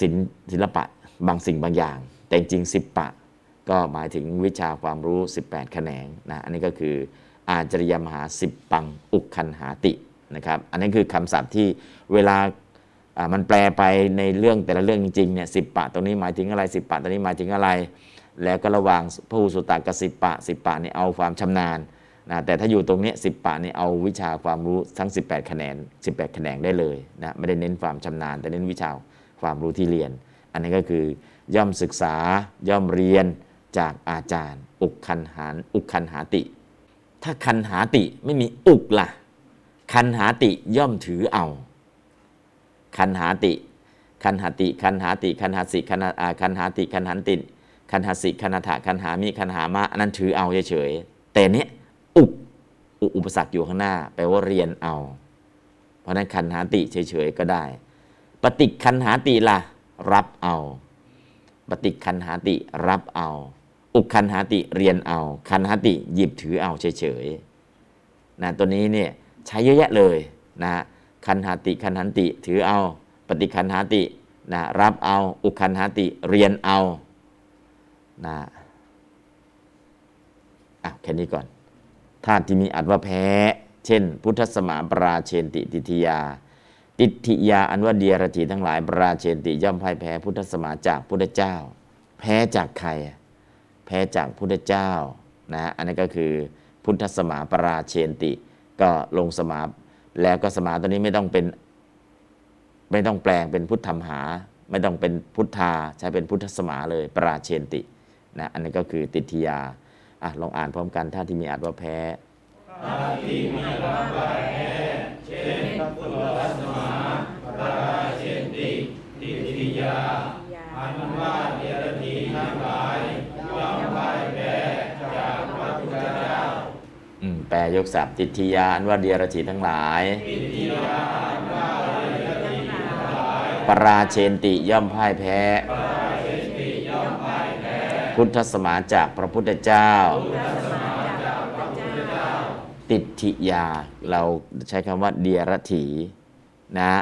ศิลป์ศิลปะบางสิ่งบางอย่าง แต่จริงสิบปะ ก็หมายถึงวิชาความรู้ 18 แขนงนะอันนี้ก็คืออาจริยมหาสิบปังอุกคันหาตินะครับ อันนี้คือคำศัพท์ที่เวลาอ่ามันแปลไปในเรื่องแต่ละเรื่องจริงๆเนี่ยสิบปะตรงนี้หมายถึงอะไรสิบปะตรงนี้หมายถึงอะไร แล้วก็ระว่างพหูสุตตะกับสิบปะสิบปะนี่เอาความชำนาญนะแต่ถ้าอยู่ตรงนี้สิบปะนี่เอาวิชาความรู้ทั้ง 18คะแนน18แขนได้เลยนะไม่ได้เน้นความชำนาญ แต่เน้นวิชาความรู้ที่เรียน อันนี้ก็คือย่อมศึกษาย่อมเรียนจากอาจารย์ อุกคันหานอุกคันหาติ ถ้าคันหาติไม่มีอุกล่ะ คันหาติย่อมถือเอา คันหาติ คันหาติ คันหาติ คันหาสิคันหาอ่าคันหาติคันหันติ คันหาสิคันาถะคันหามิคันหามะนั้นถือเอาเฉยๆแต่เนี้ยอุกอุอุปสรรคอยู่ข้างหน้าแปลว่าเรียนเอา เพราะนั้นคันหาติเฉยๆก็ได้ ปฏิคันหาติล่ะ รับเอา ปฏิคันหาติรับเอา อุคันหาติเรียนเอา คันหาติหยิบถือเอาเฉยๆนะตัวนี้เนี่ยใช้เยอะแยะเลยนะคันหาติคันหันติถือเอา ปฏิคันหาตินะรับเอา อุคันหาติเรียนเอา นะอะแค่นี้ก่อนธาตุที่มีอัตว่าแพ้ เช่น พุทธสมาปราเชนติติทยา ติทิยาอันว่าเดียรถีทั้งหลายปราเชนติย่อมพ่ายแพ้ พุทธสมาจากพุทธเจ้า แพ้จากใครอะแพ้จากพุทธเจ้านะอันนี้ก็คือพุทธสมาปราเชนติ ก็ลงสมาแล้วก็สมาตัวนี้ไม่ต้องเป็นไม่ต้องแปลงเป็นพุทธธรรมหา ไม่ต้องเป็นพุทธาใช้เป็นพุทธสมาเลยปราเชนติ นะอันนี้ก็คือติทยาอะลองอ่านพร้อมกันท่าที่มีอาจว่าแพ้ท่าที่มีอาจว่าแพ้เช่นปุรลัสมาราเชนติติทยาอันว่าเดรธีทั้งหลายย่อมพ่ายแพ้จากพระพุทธเจ้าแปลยกศัพท์ติทยาอันว่าเดียรถีทั้งหลายติทยาอันว่าเดีรถีทั้งหลายปราเชนติย่อมพ่ายแพ้ พุทธสมาจากพระพุทธเจ้า ติทิยา เราใช้คำว่าเดียรถีนะ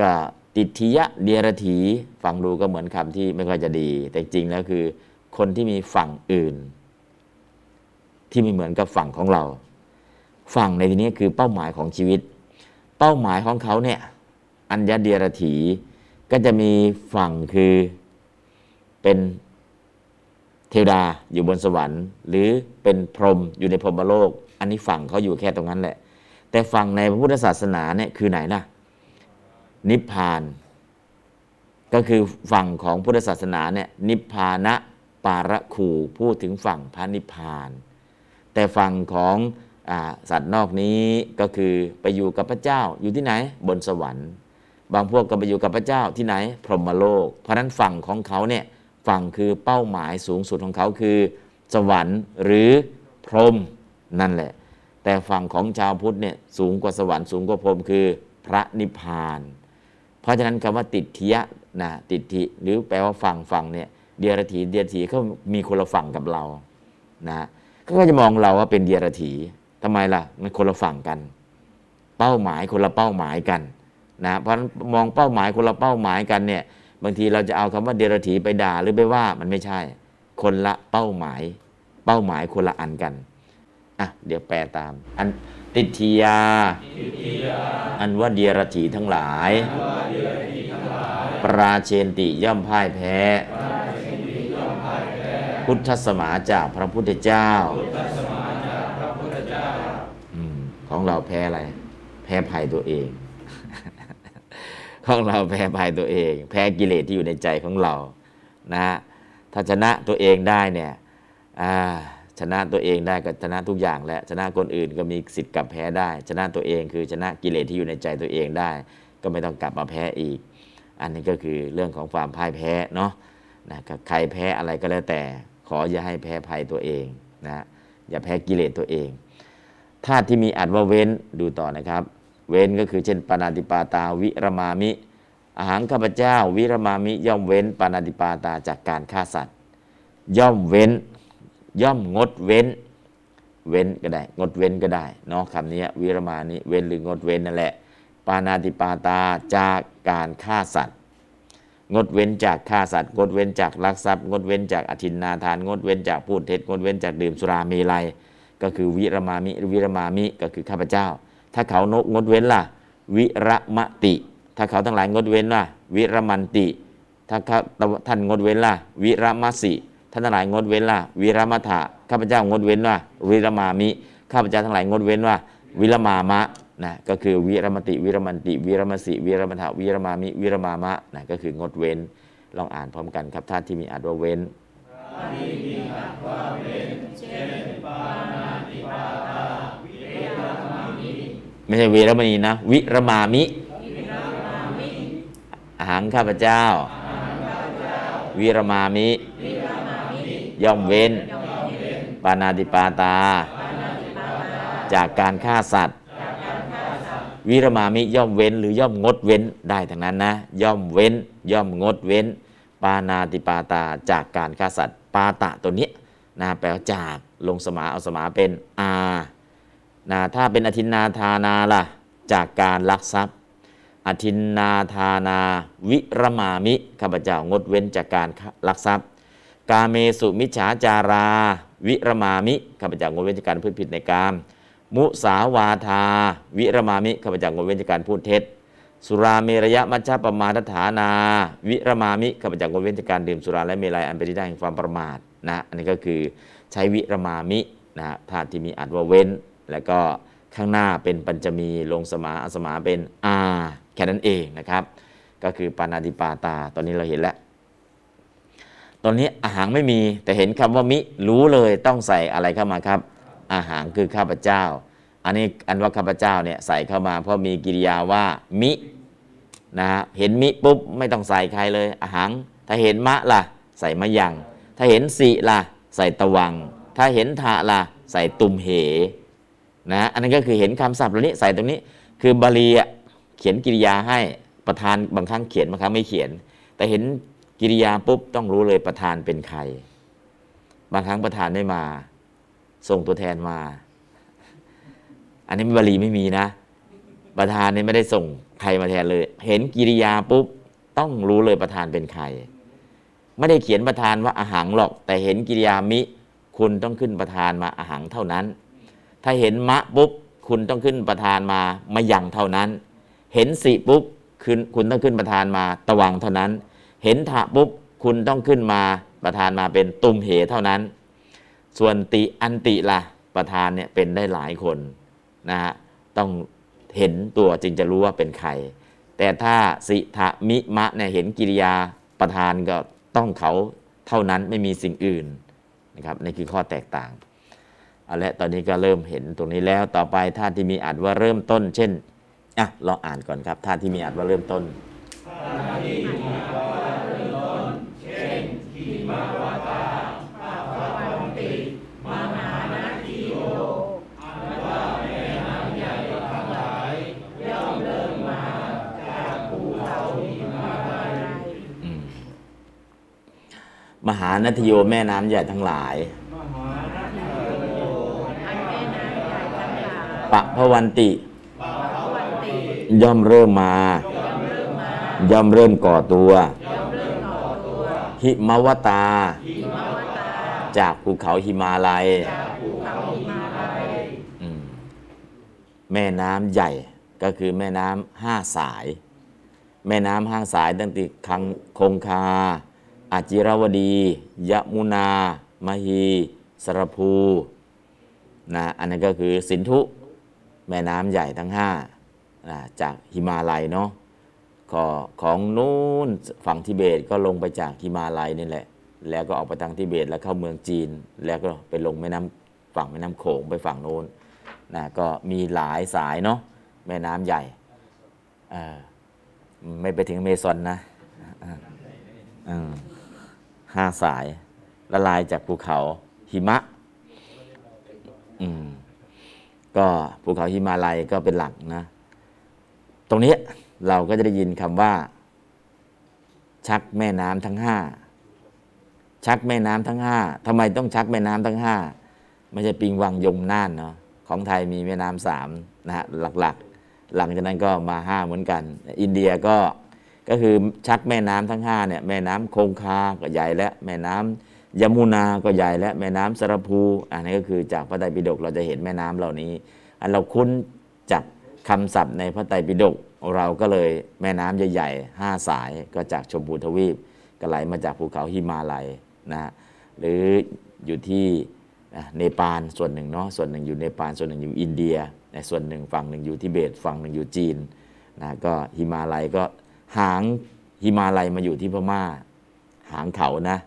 ก็ติทิยะเดียรถีฟังดูก็เหมือนคำที่ไม่ค่อยจะดี แต่จริงแล้วคือ คนที่มีฝั่งอื่น ที่ไม่เหมือนกับฝั่งของเรา ฝั่งในที่นี้คือเป้าหมายของชีวิต เป้าหมายของเขาเนี่ยอัญญเดียรถีก็จะมีฝั่งคือเป็น เทวดาอยู่บนสวรรค์ หรือเป็นพรหมอยู่ในพรหมโลก อันนี้ฝั่งเขาอยู่แค่ตรงนั้นแหละ แต่ฝั่งในพระพุทธศาสนาเนี่ยคือไหนล่ะ นิพพาน ก็คือฝั่งของพุทธศาสนาเนี่ยนิพพานะปาระคูพูดถึงฝั่งพระนิพพาน แต่ฝั่งของอสัตว์นอกนี้ก็คือไปอยู่กับพระเจ้าอยู่ที่ไหนบนสวรรค์ บางพวกก็ไปอยู่กับพระเจ้าที่ไหน พรหมโลก เพราะนั้นฝั่งของเขาเนี่ย ฝั่งคือเป้าหมายสูงสุดของเขาคือ สวรรค์หรือพรหมนั่นแหละ แต่ฝั่งของชาวพุทธเนี่ยสูงกว่าสวรรค์สูงกว่าพรหมคือพระนิพพาน เพราะฉะนั้นคำว่าติดทิยะนะติดทิหรือแปลว่าฝั่งฝั่งเนี่ยเดียรถีเดียรถีเขามีคนละฝั่งกับเรานะเขาก็จะมองเราว่าเป็นเดียรถีทำไมล่ะมันคนละฝั่งกัน เป้าหมายคนละเป้าหมายกันนะเพราะฉะนั้นมองเป้าหมายคนละเป้าหมายกันเนี่ย บางทีเราจะเอาคำว่าเดียรถีไปด่าหรือไปว่ามันไม่ใช่ คนละเป้าหมาย เป้าหมายคนละอันกันอะเดี๋ยวแปลตาม อันติทธิยา อันว่าเดียรถีทั้งหลาย ปราเชนติย่อมพ่ายแพ้ พุทธสมาจากพระพุทธเจ้า ของเราแพ้อะไร แพ้ภัยตัวเอง ของเราแพ้ภัยตัวเอง แพ้กิเลสที่อยู่ในใจของเรานะฮะถ้าชนะตัวเองได้เนี่ยชนะตัวเองได้ก็ชนะทุกอย่างแหล้วชนะคนอื่นก็มีสิทธิ์กลับแพ้ได้ ชนะตัวเองคือชนะกิเลสที่อยู่ในใจตัวเองได้ ก็ไม่ต้องกลับมาแพ้อีก อันนี้ก็คือเรื่องของความพ่ายแพ้เนาะนะครับใครแพ้อะไรก็แล้วแต่ ขออย่าให้แพ้ภัยตัวเองนะอย่าแพ้กิเลสตัวเองธาตุที่มีอัดว่าเว้นดูต่อนะครับ เว้นก็คือเช่นปานาติปาตาวิรมามิ อาหารข้าพเจ้า วิรมามิย่อมเว้นปานาติปาตาจากการฆ่าสัตว์ ย่อมเว้น ย่อมงดเว้น เว้นก็ได้ งดเว้นก็ได้เนาะคำนี้วิรมานิเว้นหรืองดเว้นนั่นแหละ ปานาติปาตาจากการฆ่าสัตว์ งดเว้นจากฆ่าสัตว์ งดเว้นจากลักทรัพย์ งดเว้นจากอธินนาทาน งดเว้นจากพูดเท็จ งดเว้นจากดื่มสุราเมลัย ก็คือวิรมามิวิรมามิก็คือข้าพเจ้า ถ้าเขานกงดเว้นล่ะ วิระมติ ถ้าเขาทั้งหลายงดเว้นล่ะ วิระมันติ ถ้าท่านงดเว้นล่ะ วิระมัสสิท่านทั้งหลายงดเว้นล่ะ วิระมัทะข้าพเจ้างดเว้นว่าวิระมามิ ข้าพเจ้าทั้งหลายงดเว้นว่า วิระมามะนะก็คือวิรมติ วิรมันติ วิรมสิ วิรมัทะวิรมามิ วิรมามะนะก็คืองดเว้น ลองอ่านพร้อมกันครับท่านที่มีอัดว่าเว้นเช่นปารณิตาเวทะมามิ ไม่ใช่วีรมณีนะ วิรมามิ อาหารข้าพเจ้า วิรมามิ ย่อมเว้น ปานาติปาตา จากการฆ่าสัตว์ วิรมามิย่อมเว้น หรือย่อมงดเว้นได้ทั้งนั้นนะ ย่อมเว้น ย่อมงดเว้น ปานาติปาตาจากการฆ่าสัตว์ ปาตะตัวนี้นะแปลว่าจากลงสมาเอาสมาเป็นอา นะถ้าเป็นอธินนาทานาล่ะจากการลักทรัพย์ อธินนาทานา วิรมามิข้าพเจ้างดเว้นจากการลักทรัพย์ กาเมสุมิจฉาจารา วิรมามิข้าพเจ้างดเว้นจากการพูดผิดในกามมุสาวาทา วิรมามิข้าพเจ้างดเว้นจากการพูดเท็จ สุราเมรยะมัชฌปมาทฐานา วิรมามิข้าพเจ้างดเว้นจากการดื่มสุราและเมลัยอันเป็นที่ได้แห่งความประมาทนะอันนี้ก็คือใช้วิรมามินะธาตุที่มีอัดว่าเว้น แล้วก็ข้างหน้าเป็นปัญจมีลงสมาอสมาเป็นอาแค่นั้นเองนะครับ ก็คือปานาติปาตา ตอนนี้เราเห็นแล้ว ตอนนี้อาหารไม่มีแต่เห็นคำว่ามิรู้เลยต้องใส่อะไรเข้ามาครับ อาหารคือข้าพเจ้า อันนี้อันว่าข้าพเจ้าเนี่ยใส่เข้ามา เพราะมีกิริยาว่ามินะฮะเห็นมิปุ๊บไม่ต้องใส่ใครเลย อาหารถ้าเห็นมะล่ะ ใส่มะยัง ถ้าเห็นสิล่ะ ใส่ตะวัง ถ้าเห็นทะล่ะ ใส่ตุมเห นะอันนั้นก็คือเห็นคำศัพท์เหล่านี้ใส่ตรงนี้ คือบาลีเขียนกิริยาให้ประธานบางครั้งเขียนบางครั้งไม่เขียน แต่เห็นกิริยาปุ๊บต้องรู้เลยประธานเป็นใคร บางครั้งประธานไม่มา ส่งตัวแทนมา อันนี้บาลีไม่มีนะ ประธานนี่ไม่ได้ส่งใครมาแทนเลย เห็นกิริยาปุ๊บต้องรู้เลยประธานเป็นใคร ไม่ได้เขียนประธานว่าอาหังหรอก แต่เห็นกิริยามิ คุณต้องขึ้นประธานมาอาหังเท่านั้น ถ้าเห็นมะปุ๊บคุณต้องขึ้นประธานมามาอยังเท่านั้น เห็นสิปุ๊บคุณคุณต้องขึ้นประธานมาตะวังเท่านั้น เห็นถะปุ๊บคุณต้องขึ้นมาประธานมาเป็นตุมเหเท่านั้น ส่วนติอันติล่ะประธานเนี่ยเป็นได้หลายคนนะฮะต้องเห็นตัวจึงจะรู้ว่าเป็นใคร แต่ถ้าสิทะมิมะเนี่ยเห็นกิริยาประธานก็ต้องเขาเท่านั้นไม่มีสิ่งอื่นนะครับนี่คือข้อแตกต่าง เอาละตอนนี้ก็เริ่มเห็นตรงนี้แล้วต่อไปท่าที่มีอัดว่าเริ่มต้น เช่นอะลองอ่านก่อนครับท่าที่มีอัดว่าเริ่มต้นมมหานาทโยแม่น้ำใหญ่ทั้งหลายะพวันติ ย่อมเริ่มมา ย่อมเริ่มก่อตัว หิมวตา จากภูเขาหิมาลัยอืมแม่น้ำใหญ่ก็คือแม่น้ำห้าสาย แม่น้ำห้างสายตั้งแต่คังคงคา อาจิรวดี ยมุนา มหี สรภูนะอันนั้นก็คือสินธุ แม่น้ำใหญ่ทั้งห้านะจากหิมาลัยเนาะก็ของนู้นฝั่งทิเบตก็ลงไปจากหิมาลัยนี่แหละ แล้วก็ออกไปทางทิเบตแล้วเข้าเมืองจีน แล้วก็ไปลงแม่น้ำฝั่งแม่น้ำโขงไปฝั่งโน้นนะก็มีหลายสายเนาะแม่น้ำใหญ่ไม่ไปถึงเมซอนนะห้าสายละลายจากภูเขาหิมะ อืม ก็ภูเขาหิมาลัยก็เป็นหลักนะ ตรงนี้เราก็จะได้ยินคำว่า ชักแม่น้ำทั้งห้าชักแม่น้ำทั้งห้าทำไมต้องชักแม่น้ำทั้งห้าไม่ใช่ปิงวังยมน่านเนาะของไทยมีแม่น้ำสามนะฮะหลักๆ หลังจากนั้นก็มาห้าเหมือนกัน อินเดียก็ก็คือชักแม่น้ำทั้งห้าเนี่ยแม่น้ำคงคาก็ใหญ่แล้วแม่น้ำ ยมุนาก็ใหญ่แล้วแม่น้ำสระภูอันนี้ก็คือจากพระไตรปิฎกเราจะเห็นแม่น้ำเหล่านี้ อันเราคุ้นจากคำศัพท์ในพระไตรปิฎกเราก็เลยแม่น้ำใหญ่ๆห้าสายก็จากชมพูทวีปก็ไหลมาจากภูเขาหิมาลัยนะหรืออยู่ที่เนปาลส่วนหนึ่งเนาะส่วนหนึ่งอยู่เนปาลส่วนหนึ่งอยู่อินเดียในส่วนหนึ่งฝั่งหนึ่งอยู่ทิเบตฝั่งหนึ่งอยู่จีนนะก็หิมาลัยก็หางหิมาลัยมาอยู่ที่พม่า หางเขานะ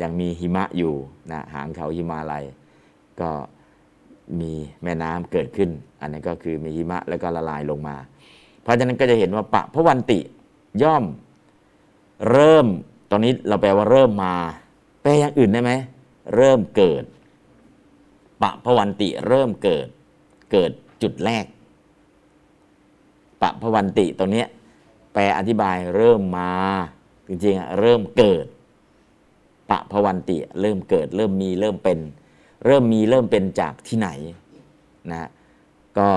ยังมีหิมะอยู่นะหางเขาหิมาลัย ก็มีแม่น้ำเกิดขึ้น อันนี้นก็คือมีหิมะแล้วก็ละลายลงมา เพราะฉะนั้นก็จะเห็นว่าปะพระวันติย่อมเริ่มตอนนี้เราแปลว่าเริ่มมา แปลอย่างอื่นได้ไหมเริ่มเกิด ปะพวันติเริ่มเกิด เกิดจุดแรก ปะพวันติตรงนี้แปลอธิบายเริ่มมา จริงๆอะเริ่มเกิด ปะพวันติเริ่มเกิด เริ่มมีเริ่มเป็น เริ่มมีเริ่มเป็นจากที่ไหนนะก็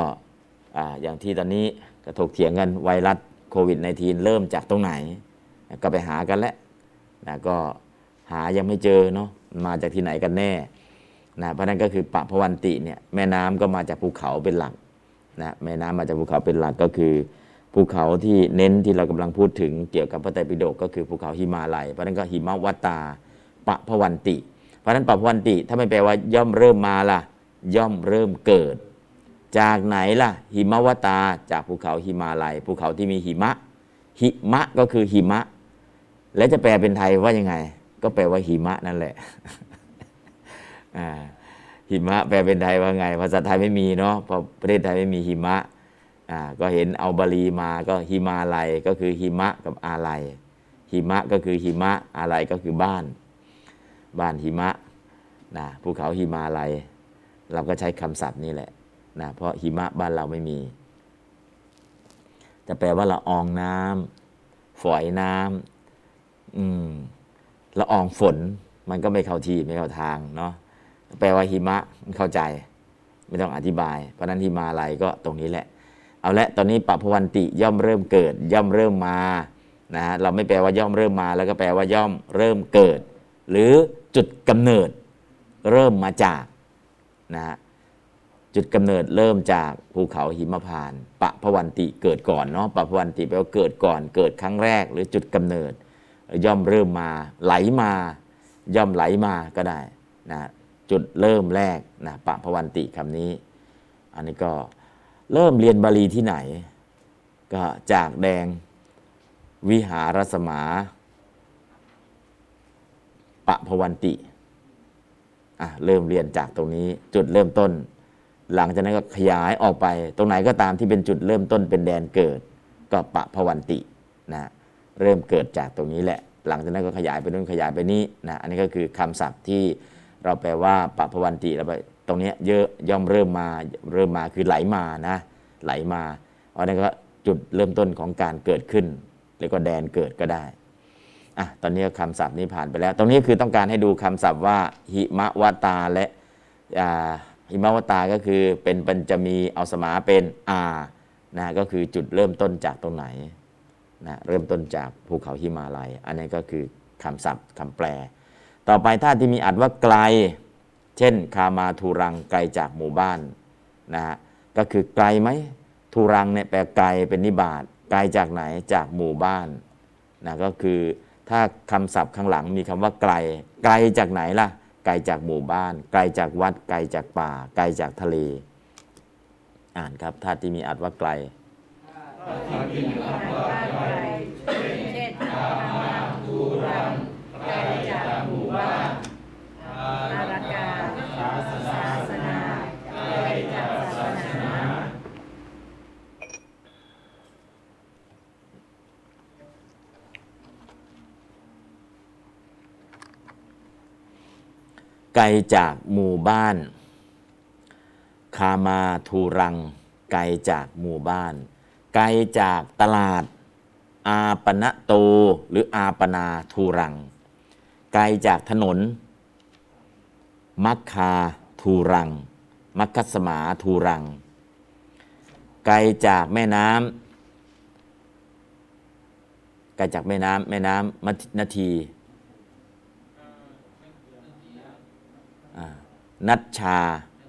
อ่าอย่างที่ตอนนี้ก็ถกเถียงกันไวรัสโควิด -19 เริ่มจากตรงไหน ก็ไปหากันแล้วนะก็หายังไม่เจอเนาะมาจากที่ไหนกันแน่นะเพราะนั้นก็คือปะพวันติเนี่ยแม่น้ำก็มาจากภูเขาเป็นหลักนะแม่น้ำมาจากภูเขาเป็นหลักก็คือภูเขาที่เน้นที่เรากำลังพูดถึงเกี่ยวกับพระไตรปิฎกก็คือภูเขาหิมาลัยเพราะนั้นก็หิมวัตตา ปะพวันติ เพราะนั้นปะพวันติถ้าไม่แปลว่าย่อมเริ่มมาล่ะ ย่อมเริ่มเกิด จากไหนล่ะ หิมวตาจากภูเขาหิมาลัยภูเขาที่มีหิมะ หิมะก็คือหิมะ แล้วจะแปลเป็นไทยว่ายังไง ก็แปลว่าหิมะนั่นแหละหิมะแปลเป็นไทยว่าไง ภาษาไทยไม่มีเนาะเพราะประเทศไทยไม่มีหิมะก็เห็นเอาบาลีมาก็หิมาลัยก็คือหิมะกับอาลัยหิมะก็คือหิมะอาลัยก็คือบ้าน บ้านหิมะนะภูเขาหิมาลัย เราก็ใช้คำศัพท์นี่แหละนะเพราะหิมะบ้านเราไม่มี จะแปลว่าละอองน้ำฝอยน้ำอืมละอองฝนมันก็ไม่เข้าที่ไม่เข้าทางเนาะแปลว่าหิมะเข้าใจ ไม่ต้องอธิบาย เพราะนั้นหิมาลัยก็ตรงนี้แหละ เอาละตอนนี้ปัพพวันติย่อมเริ่มเกิด ย่อมเริ่มมานะฮะเราไม่แปลว่าย่อมเริ่มมา แล้วก็แปลว่าย่อมเริ่มเกิด หรือจุดกำเนิดเริ่มมาจากนะฮะจุดกำเนิดเริ่มจากภูเขาหิมพานต์ปะพวันติเกิดก่อนเนาะปะพวันติแปลว่าเกิดก่อน เกิดครั้งแรก หรือจุดกำเนิด ย่อมเริ่มมาไหลมา ย่อมไหลมาก็ได้นะจุดเริ่มแรกนะปะพวันติคำนี้ อันนี้ก็เริ่มเรียนบาลีที่ไหน ก็จากแดงวิหารสมา ปะพวันติอะเริ่มเรียนจากตรงนี้จุดเริ่มต้น หลังจากนั้นก็ขยายออกไป ตรงไหนก็ตามที่เป็นจุดเริ่มต้นเป็นแดนเกิด ก็ปะพวันตินะเริ่มเกิดจากตรงนี้แหละ หลังจากนั้นก็ขยายไปนู่นขยายไปนี่นะอันนี้ก็คือคำศัพท์ที่เราแปลว่าปะพวันติแล้วไปตรงนี้เยอะย่อมเริ่มมาเริ่มมาคือไหลมานะไหลมาอันนี้ก็จุดเริ่มต้นของการเกิดขึ้นเรียกว่าแดนเกิดก็ได้ อะตอนนี้คำศัพท์นี้ผ่านไปแล้ว ตรงนี้คือต้องการให้ดูคำศัพท์ว่า หิมะวตาและอ่าหิมะวตาก็คือเป็นปัญจมีเอาสมาเป็นอานะก็คือจุดเริ่มต้นจากตรงไหนนะเริ่มต้นจากภูเขาหิมาลัย อันนี้ก็คือคำศัพท์คำแปล ต่อไปถ้าที่มีอัดว่าไกล เช่น คามาทูรังไกลจากหมู่บ้านนะฮะก็คือไกลไหมทูรังเนี่ยแปลไกลเป็นนิบาตไกลจากไหนจากหมู่บ้านนะก็คือ ถ้าคำศัพท์ข้างหลังมีคำว่าไกล ไกลจากไหนล่ะ ไกลจากหมู่บ้าน ไกลจากวัด ไกลจากป่า ไกลจากทะเล อ่านครับถ้าที่มีอัดว่าไกลเช่นธรรมารักาศาสนาไกลจากศาสนา ไกลจากหมู่บ้าน คามาทูรัง ไกลจากหมู่บ้าน ไกลจากตลาด อาปณะโตหรืออาปนาทูรัง ไกลจากถนน มัคคาทูรัง มัคคสมาทูรัง ไกลจากแม่น้ำไกลจากแม่น้ำแม่น้ำมัทนาที นัชชา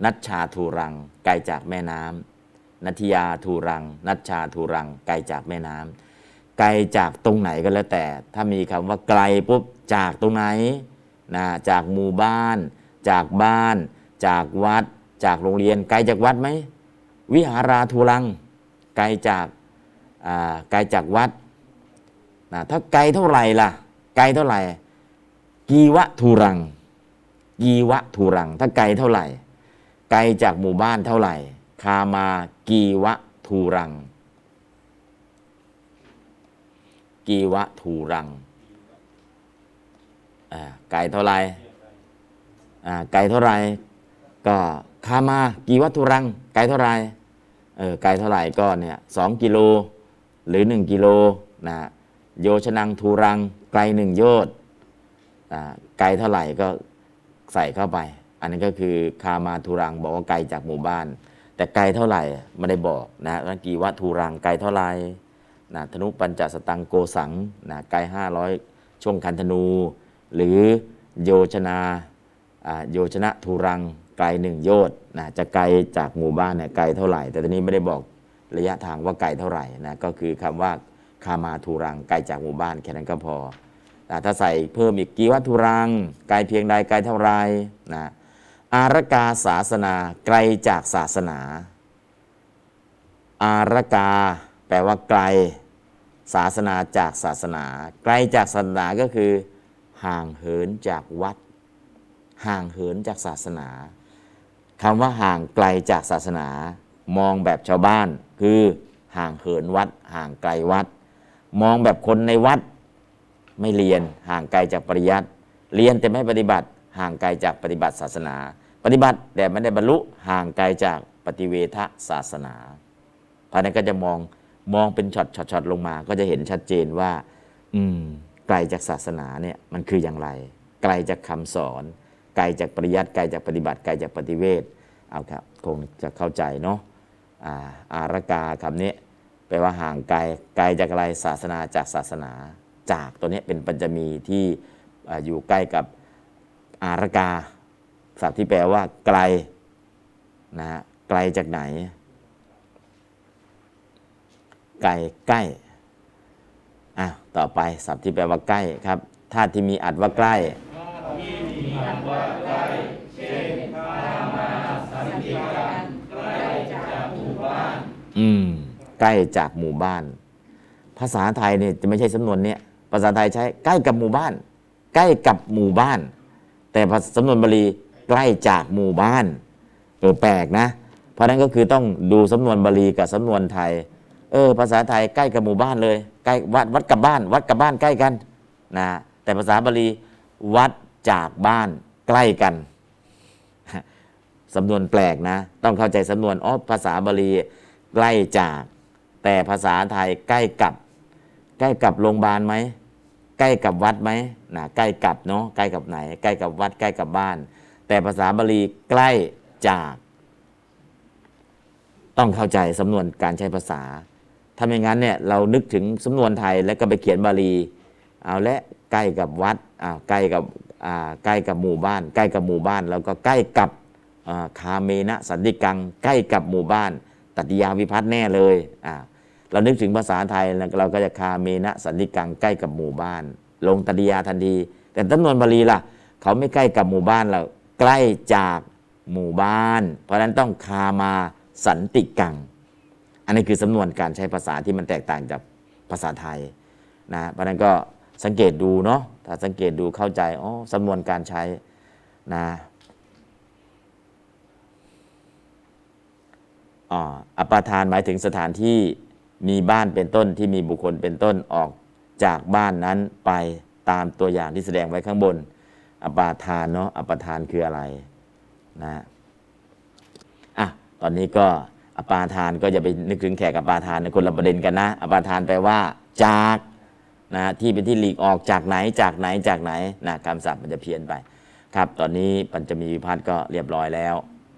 นัชชาทูรัง ไกลจากแม่น้ำนัทยาทูรัง นัชชาทูรัง ไกลจากแม่น้ำไกลจากตรงไหนก็แล้วแต่ ถ้ามีคำว่าไกลปุ๊บจากตรงไหนนะจากหมู่บ้าน จากบ้าน จากวัด จากโรงเรียน ไกลจากวัดไหมวิหาราทูรัง ไกลจากไกลจากวัดนะถ้าไกลเท่าไหร่ล่ะ ไกลเท่าไหร่กีวะทูรัง กีวะทูรัง ถ้าไกลเท่าไหร่ ไกลจากหมู่บ้านเท่าไหร่ คามากีวะทูรัง กีวะทูรังไกลเท่าไหร่ไกลเท่าไหร่ ก็คามากีวะทูรัง ไกลเท่าไหร่เออไกลเท่าไหร่ก็เนี่ยสองกิโลหรือหนึ่งกิโลนะโยชนังทูรังไกลหนึ่งโยชน์ไกลเท่าไหร่ก็ ใส่เข้าไป อันนี้ก็คือคามาทูรังบอกว่าไกลจากหมู่บ้าน แต่ไกลเท่าไหร่ไม่ได้บอกนะว่ากีวะทูรังไกลเท่าไหร่นะธนุปัญจสตังโกสังนะไกล500ช่วงคันธนู หรือโยชนาอ่าโยชนะทูรังไกลหนึ่งโยชน์นะจะไกลจากหมู่บ้านเนี่ยไกลเท่าไหร่ แต่ตอนนี้ไม่ได้บอกระยะทางว่าไกลเท่าไหร่นะก็คือคำว่าคามาทูรังไกลจากหมู่บ้านแค่นั้นก็พอ นะถ้าใส่เพิ่มอีกกีวัตทูรังไกลเพียงใดไกลเท่าไรนะอารกาศาสนาไกลจากศาสนา อารกา แปลว่าไกล ศาสนาจากศาสนา ไกลจากศาสนาก็คือ ห่างเหินจากวัด ห่างเหินจากศาสนาคำว่าห่างไกลจากศาสนา มองแบบชาวบ้าน คือห่างเหินวัด ห่างไกลวัด มองแบบคนในวัด ไม่เรียนห่างไกลจากปริยัติเรียนแต่ไม่ปฏิบัติห่างไกลจากปฏิบัติศาสนา ปฏิบัติแต่ไม่ได้บรรลุห่างไกลจากปฏิเวทศาสนาพราะนั้นก็จะมองมองเป็นช็อตช็อตๆลงมา ก็จะเห็นชัดเจนว่า อืมไกลจากศาสนาเนี่ยมันคืออย่างไร ไกลจากคำสอน ไกลจากปริยัติไกลจากปฏิบัติไกลจากปฏิเวทเอาครับคงจะเข้าใจเนาะอาอารกาคำนี้แปลว่าห่างไกลไกลจากอะไรศาสนาจากศาสนา จากตัวนี้เป็นปัญจมีที่ออยู่ใกล้กับอารกาศัพท์ที่แปลว่า ไกลนะฮะไกลจากไหน ไกลใกล้อะต่อไปศัพท์ที่แปลว่าใกล้ครับธาตุที่มีอัดว่าใกล้อืมใกล้จากหมู่บ้าน ภาษาไทยเนี่ยจะไม่ใช่สำนวนเนี้ย ภาษาไทยใช้ใกล้กับหมู่บ้าน ใกล้กับหมู่บ้าน แต่ภาษาสำนวนบาลีใกล้จากหมู่บ้านเออแปลกนะ เพราะฉะนั้นก็คือต้องดูสำนวนบาลีกับสำนวนไทย เออ ภาษาไทยใกล้กับหมู่บ้านเลยใกล้วัดวัดกับบ้าน วัดกับบ้านใกล้กันนะแต่ภาษาบาลีวัดจากบ้านใกล้กันสำนวนแปลกนะ ต้องเข้าใจสำนวนอ๋อภาษาบาลีใกล้จาก แต่ภาษาไทยใกล้กับ ใกล้กับโรงพยาบาลไหมใกล้กับวัดไหมนะใกล้กับเนาะใกล้กับไหน ใกล้กับวัดใกล้กับบ้าน แต่ภาษาบาลีใกล้จาก ต้องเข้าใจสำนวนการใช้ภาษาถ้าไม่งั้นเนี่ยเรานึกถึงสำนวนไทยแล้วก็ไปเขียนบาลีเอาและใกล้กับวัดอ้าวใกล้กับอ่าใกล้กับหมู่บ้าน ใกล้กับหมู่บ้าน แล้วก็ใกล้กับอ่าคาเมนะสันติกัง ใกล้กับหมู่บ้าน ตัตติยาวิพัฒน์แน่เลยอ่า เรานึกถึงภาษาไทยเราก็จะคาเมนะสันติกังใกล้กับหมู่บ้าน ลงตัตติยาทันที แต่จำนวนบาลีล่ะ เขาไม่ใกล้กับหมู่บ้านเราใกล้จากหมู่บ้าน เพราะฉะนั้นต้องคามาสันติกัง อันนี้คือสำนวนการใช้ภาษาที่มันแตกต่างจากภาษาไทยนะเพราะนั้นก็สังเกตดูเนาะถ้าสังเกตดูเข้าใจอ๋อสำนวนการใช้นะอ่าอปาทานหมายถึงสถานที่ มีบ้านเป็นต้นที่มีบุคคลเป็นต้นออกจากบ้านนั้นไปตามตัวอย่างที่แสดงไว้ข้างบน อปาทานเนาะอปาทานคืออะไรนะอะตอนนี้ก็อปาทานก็อย่าไปนึกถึงแขกอปาทานในคนละประเด็นกันนะอปาทานแปลว่า จากนะที่เป็นที่หลีกออกจากไหนจากไหนจากไหนนะคำศัพท์มันจะเพี้ยนไป ครับ ตอนนี้ปัญจมีวิพัฒน์ก็เรียบร้อยแล้ว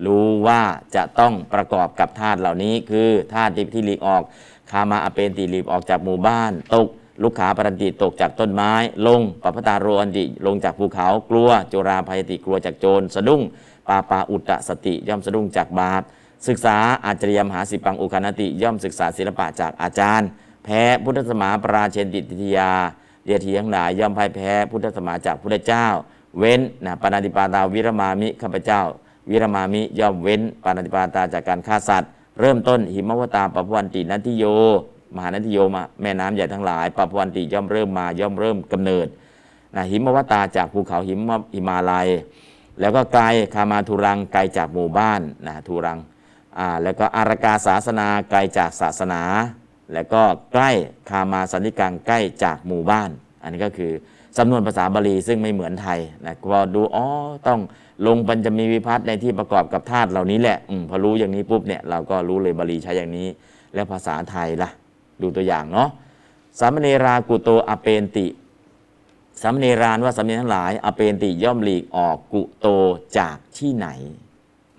รู้ว่าจะต้องประกอบกับธาตุเหล่านี้คือธาตุที่ที่หลีกออก คามาอเปนติหลีกออกจากหมู่บ้าน ตกลุกขาปรันติตกจากต้นไม้ ลงปปตาโรอันติลงจากภูเขากลัวโจราภัยติกลัวจากโจร สะดุ้งปาปาอุตตสติย่อมสะดุ้งจากบาปศึกษาอาจริยมหาสิปังอุคานติย่อมศึกษาศิลปะจากอาจารย์ แพ้พุทธสมาปราเชนติติยาเดียทีทั้งหลายย่อมพ่ายแพ้พุทธสมาจากพุทธเจ้า เว้นนะปานาติปาตาวิรมามิข้าพเจ้า วิรมามิย่อมเว้นปานาติปาตาจากการฆ่าสัตว์ เริ่มต้นหิมวตาปปวันตินันทิโย มหานันทิโยมาแม่น้ำใหญ่ทั้งหลายปปวันติย่อมเริ่มมาย่อมเริ่มกำเนิดนะหิมวตาจากภูเขาหิมหิมาลัย แล้วก็ไกลคามาทุรังไกลจากหมู่บ้านนะทุรังอ่าแล้วก็อารกาศาสนาไกลจากศาสนา แล้วก็ใกล้คามาสันติกังใกล้จากหมู่บ้าน อันนี้ก็คือสำนวนภาษาบาลีซึ่งไม่เหมือนไทยนะพอดูอ๋อต้อง ลงปัญจมีวิพัฒน์ในที่ประกอบกับธาตุเหล่านี้แหละอพอรู้อย่างนี้ปุ๊บเนี่ยเราก็รู้เลยบาลีใช้อย่างนี้ แล้วภาษาไทยล่ะ ดูตัวอย่างเนาะสามเณรากุโตอเปนติสามเณรานว่าสามเณรทั้งหลายอเปนติย่อมหลีกออกกุโตจากที่ไหน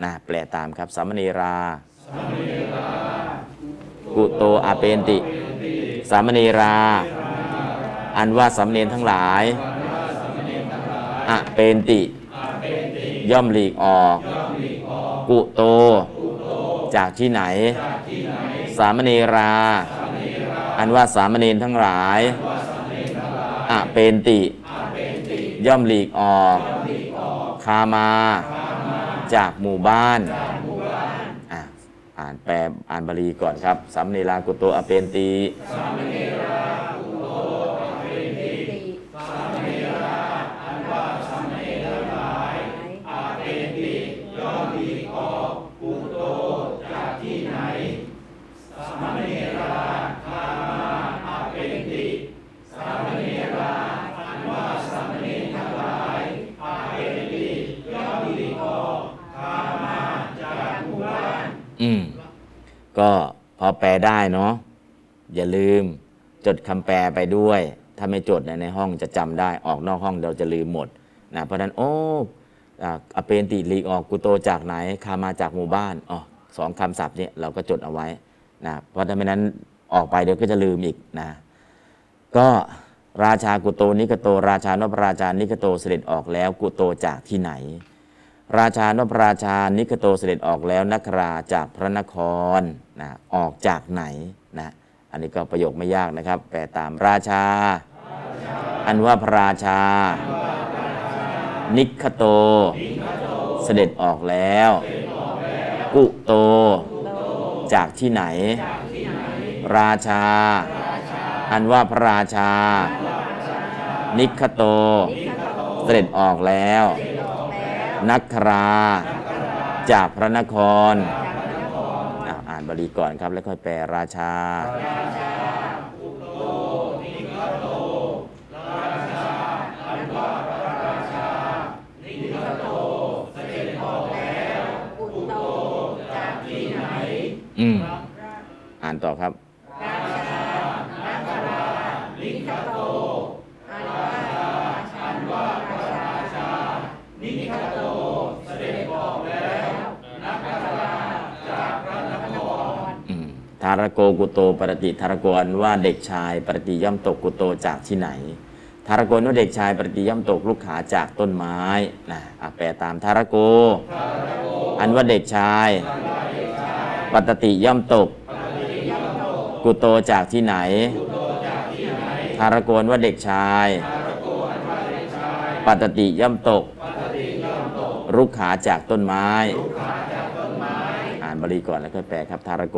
นะแปลตามครับสามเณรา กุโตอเปนติ สามเณรา อันว่าสามเณรทั้งหลายอเปนติ ย่อมหลีกออก กุโต จากที่ไหน สามเณรา อันว่าสามเณรทั้งหลายอะเปนติ ย่อมหลีกออก คามา จากหมู่บ้านอะอ่านแปลอ่านบาลีก่อนครับสามเณรากุโตอเปนติอื ก็พอแปลได้เนาะอย่าลืมจดคำแปลไปด้วย ถ้าไม่จดเนี่ยในห้องจะจำได้ออกนอกห้องเราจะลืมหมดนะเพราะนั้นโอ้ออเปนติลีกออกกุโตจากไหนคามาจากหมู่บ้านอ๋อสองคำศัพท์เนี่ยเราก็จดเอาไว้นะเพราะถ้าไม่นั้นออกไปเดี๋ยวก็จะลืมอีกนะก็ราชากุโตนิกโต ราชานพราชานิกโตเสด็จออกแล้วกุโตจากที่ไหน ราชานพราชานิกโตเสด็จออกแล้วนักราจากพระนคร นะออกจากไหนนะอันนี้ก็ประโยคไม่ยากนะครับ แปลตามราชา อันว่าพระราชา นิคโต เสด็จออกแล้ว กุโต จากที่ไหน ราชา อันว่าพระราชา นิคโต เสด็จออกแล้ว นักครา จากพระนคร บาลีก่อนครับ แล้วค่อยแปลราชากุโตจากที่ไหน อืม อ่านต่อครับ ราชานักราลิขโต อันว่าราชาว่าราชานิขโต เสด็จออกแล้วนักราจากพระนคร อืมทารโกกุโตปรติทารโกนว่าเด็กชายปรติย่อมตกกุโตจากที่ไหน ทารโกนว่าเด็กชายปรติย่อมตกลูกขาจากต้นไม้นะแปลตามทารโก อันว่าเด็กชายปตติย่อมตก กุโตจากที่ไหน ทารโกนว่าเด็กชายปตติย่อมตกรุกขาจากต้นไม้ อ่านบาลีก่อนแล้วค่อยแปลครับทารโก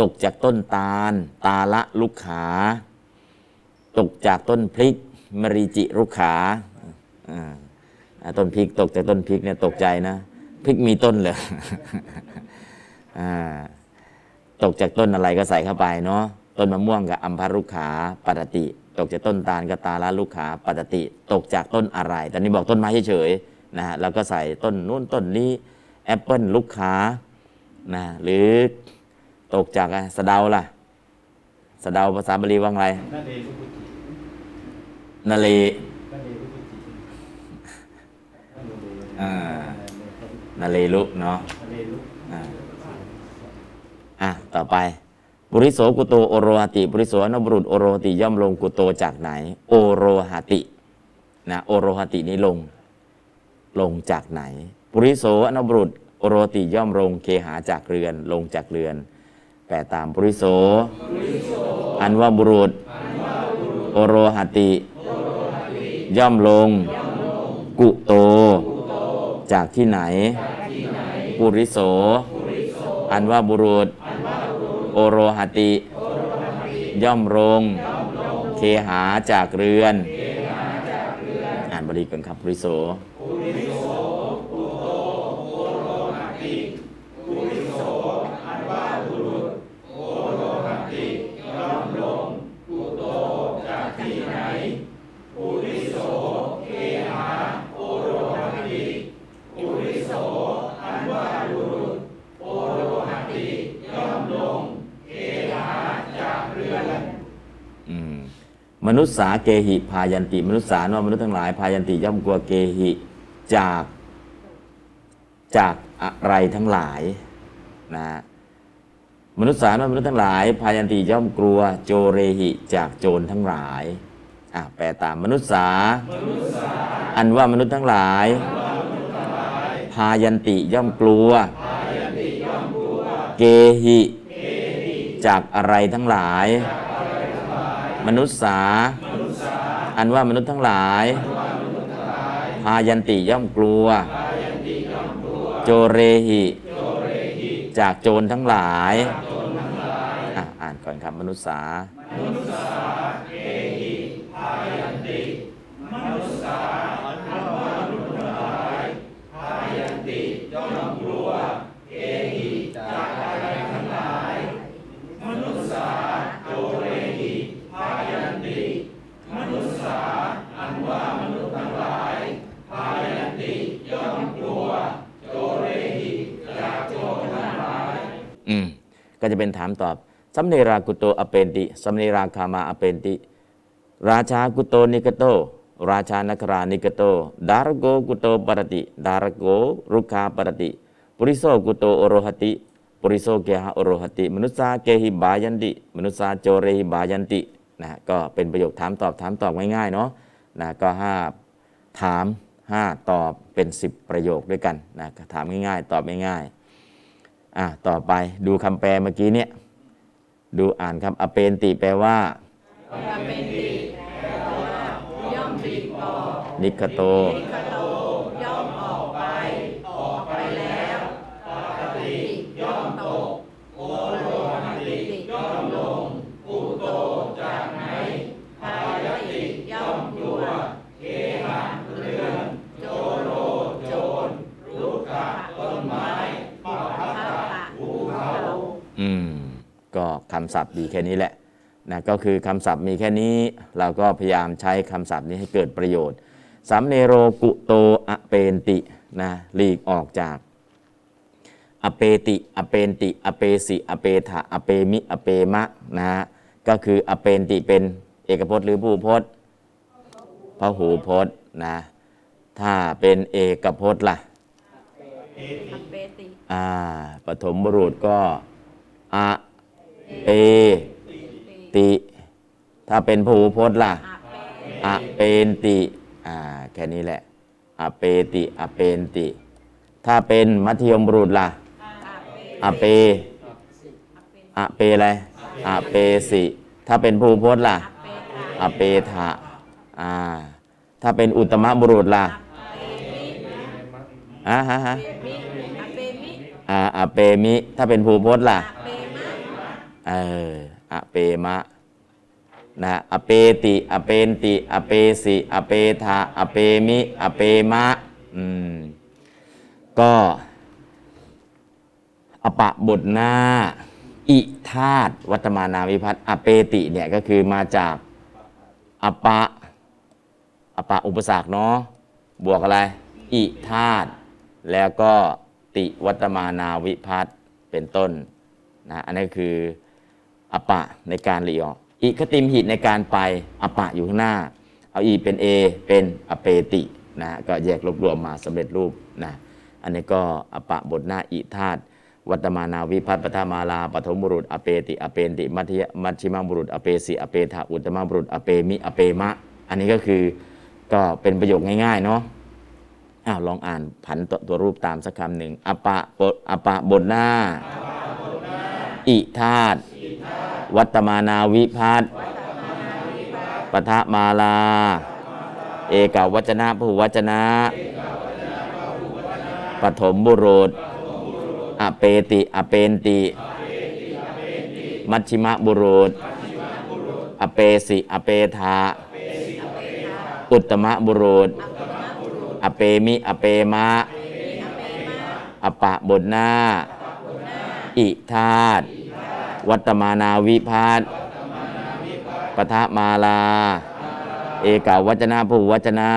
ตกจากต้นตาล ตาละลุกขา ตกจากต้นพริก มริจิรุกขาต้นพริกตกจากต้นพริกเนี่ยตกใจนะพริกมีต้นเลยอ่าตกจากต้นอะไรก็ใส่เข้าไปเนาะต้นมะม่วงกับอัมพารุขาปตติ ตกจากต้นตาลกับตาลาลูกขาปตติ ตกจากต้นอะไรแต่นี่บอกต้นไม้เฉยๆนะฮะแล้วก็ใส่ต้นนู้นต้นนี้แอปเปิลลูกขานะหรือ ตกจากอะไรสะเดาล่ะ สะเดาภาษาบาลีว่าไงนั่นเองทุกทีนาเลนั่นเองทุกทีนั่นเองอ่านาเลลุเนาะนั่นเองลูกอ่าอะต่อไป บุริโสกุโตโอโรหติ บุริโสอนบุรุษโอโรหติย่อมลงกุโตจากไหน โอโรหตินะโอโรหตินี้ลง ลงจากไหน บุริโสอนบุรุษโอโรหติย่อมลงเคหาจากเรือน ลงจากเรือน แปลตามบุริโส อันว่าบุรุษ โอโรหติ ย่อมลง กุโต จากที่ไหน ปุริโส อันว่าบุรุษ โอโรหติ ย่อมลง เคหาจากเรือน อ่านบาลีก่อนครับปุริโส นุษย์สาเกหิพายันติ มนุษย์สาว่ามนุษย์ทั้งหลายพายันติย่อมกลัวเกหิจากจากอะไรทั้งหลายนะมนุษย์สาว่ามนุษย์ทั้งหลาย พายันติย่อมกลัวโจเรหิจากโจรทั้งหลายอะแปลตามมนุษย์สา อันว่ามนุษย์ทั้งหลาย พายันติย่อมกลัว เกหิ จากอะไรทั้งหลาย มนุษย์สา อันว่ามนุษย์ทั้งหลาย พายันติย่อมกลัว โจเรหิ จากโจรทั้งหลาย อ่านก่อนครับมนุษย์สา ก็จะเป็นถามตอบ สัมเนรากุโตอเปนติ สัมเนราคามาอเปนติ ราชากุโตนิกโต ราชานครานิกโต ดารโกกุโตปรติ ดารโกรุคาปรติ ปุริโสกุโตโอโรหติ ปุริโสเกหะโอโรหติ มนุษสาเกหิบายันติ มนุษสาโจเรหิบายันตินะฮะก็เป็นประโยคถามตอบถามตอบง่ายๆเนาะนะก็ห้าถามห้าตอบเป็น 10 ประโยคด้วยกันนะถามง่ายๆ ตอบง่ายๆ อะต่อไปดูคำแปลเมื่อกี้เนี่ย ดูอ่านคำอเปนติแปลว่าเป็นติย่อมปลีกออกนิคโต นิคโตย่อมออกไป ออกไปแล้วปกติย่อมตกโอโลหติย่อมลงกุโตจากไหนพายติย่อมกลัวเกหะเรือน โจโรโจรลุกขะต้นไม้ปัทตะภูเขา อืมก็ คำศัพท์ดีแค่นี้แหละนะก็คือคำศัพท์มีแค่นี้ เราก็พยายามใช้คำศัพท์นี้ให้เกิดประโยชน์สัมเนโรกุโตอเปนตินะหลีกออกจาก อเปติ อเปนติ อเปสิอเปทะอเปมิ อเปมะนะฮะก็คืออเปนติเป็นเอกพจน์หรือผู้พจน์พหูพจน์นะถ้าเป็นเอกพจน์ล่ะอเปติอ่าปฐมบุรุษก็อะ เปติ ถ้าเป็นผูพจน์ล่ะอาเปอะเปนติ อ่า แค่นี้แหละอะเปติอะเปนติ ถ้าเป็นมัธยมบุรุษล่ะอาเปอะเปอะเปอะไรอะเปสิ ถ้าเป็นผูพจน์ล่ะอาเปตาอะเปทะอ่า ถ้าเป็นอุตตมบุรุษล่ะอ่าฮะฮะมิอาเปมิอ่าอะเปมิ ถ้าเป็นผูพจน์ล่ะอา เปมะอออเปมะนะอเปติอเปนติอเปสิอเปทาอเปมิอเปมะอืมก็อปะบทหน้า อิธาตวัตมานาวิพัตอเปติเนี่ยก็คือมาจากอปะอปะอุปสรรคเนาะบวกอะไร อิธาตแล้วก็ติวัตมานาวิพัตเป็นต้นนะอันนี้คือ อปะในการรีออกอิคติมหิตในการไปอปะอยู่ข้างหน้า เอาอีเป็น A เป็นอเปตินะก็แยกรวบรวมมาสำเร็จรูปนะอันนี้ก็อปะบทหน้าอิธาตวัตมานาวิพัตปทมาลาปฐมบุรุษ อเปติ อเปนติ มัธยมัชชิมบุรุษ อเปสิอเปทาอุตตมบุรุษ อเปมิ อเปมะ อันนี้ก็คือก็เป็นประโยคง่ายๆเนาะอ้าวลองอ่านผันตัวตัวรูปตามสักคำหนึ่งอปะบทอปะบทหน้า อิธาต วัตมานาวิพัตปทะมาลา เอกาวัจนะผู้วัจนะปฐมบุรุษอเปติอเปนติ มัชชิมบุรุษ อเปสิอเปทาอุตตมบุรุษ อเปมิอเปมะ อปะบทหน้า อิธาต วัตมานาวิพัตปทะมาลา เอกาวัจนะผู้วัจนะ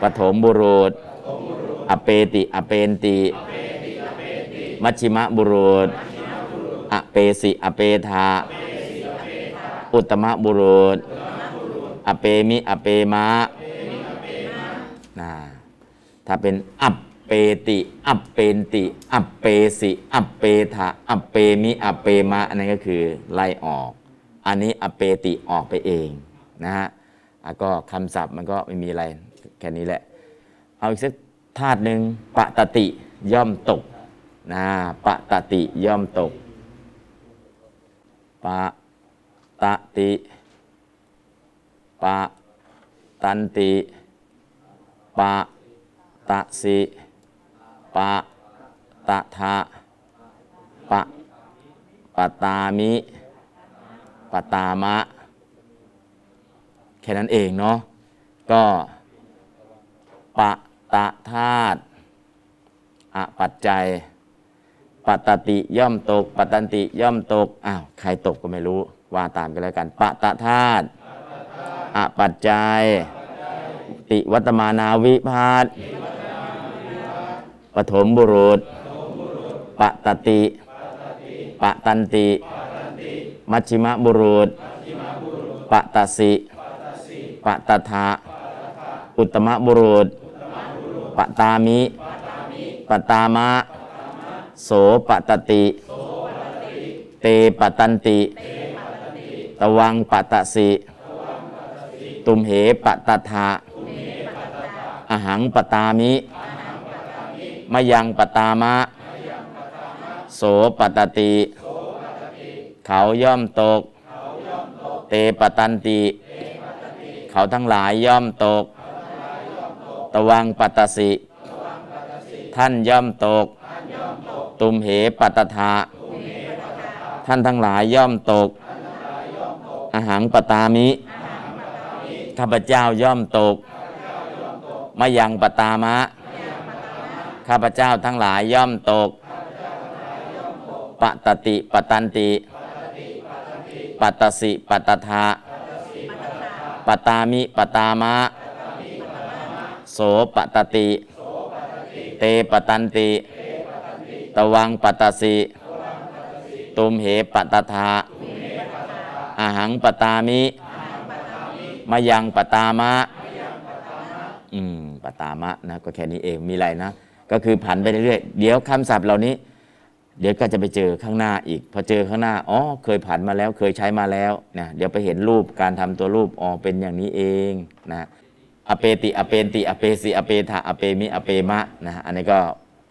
ปฐมบุรุษ อเปติอเปนติ มัชชิมะบุรุษ อเปสิอเปทาอุตตมบุรุษ อเปมิอเปมะนะถ้าเป็นอัป เปติ อัปเปนติ อัปเปสิ อัปเปทะอัปเปมิ อัปเปมะ อันนั้นก็คือไล่ออก อันนี้อปเปติออกไปเองนะฮะอะก็คำศัพท์มันก็ไม่มีอะไรแค่นี้แหละ เอาอีกสักธาตุหนึ่งปะตติย่อมตกนะปะตติย่อมตกปะตติปะตันติปะตะสิ ปะตะทะปะปะตามิปะตามะ แค่นั้นเองเนาะก็ปะตะธาตุอปัจจัยปัตติย่อมตก ปัตตันติย่อมตกอ้าวใครตกก็ไม่รู้ ว่าตามกันแล้วกันปะตะธาตุอปัจจัย ติวัตมานาวิพาต ปฐมบุรุษปปตติปตันติ มัชชิมบุรุษปตสิปตทะอุตตมบุรุษปตามิปตามะ โสปตติ เตปตันติ ตวังปตสิ ตุมเหปตทะอหังปตามิ มยังปตามะ โสปตติ เขาย่อมตก เตปตันติ เขาทั้งหลายย่อมตก ตวังปตสิ ท่านย่อมตก ตุมเหปตถะท่านทั้งหลายย่อมตก อาหังปตามิ ข้าพเจ้าย่อมตกมายังปตามะ ข้าพเจ้าทั้งหลายย่อมตกปตติปตันติปัตสิปัตตทะปตามิปตามะ โสปตติ เตปตันติ ตวังปตสิตุมเหปตทะอาหังปตามิ มายังปตามะ อืม ปตามะนะ ก็แค่นี้เอง มีอะไรนะ ก็คือผันไปเรื่อยๆเดี๋ยวคำศัพท์เหล่านี้ เดี๋ยวก็จะไปเจอข้างหน้าอีก พอเจอข้างหน้าอ๋อเคยผันมาแล้วเคยใช้มาแล้วนะเดี๋ยวไปเห็นรูปการทำตัวรูปอ๋อเป็นอย่างนี้เองนะอเปติอเปนติอเปสิอเปทะอเปมิอเปมะนะอันนี้ก็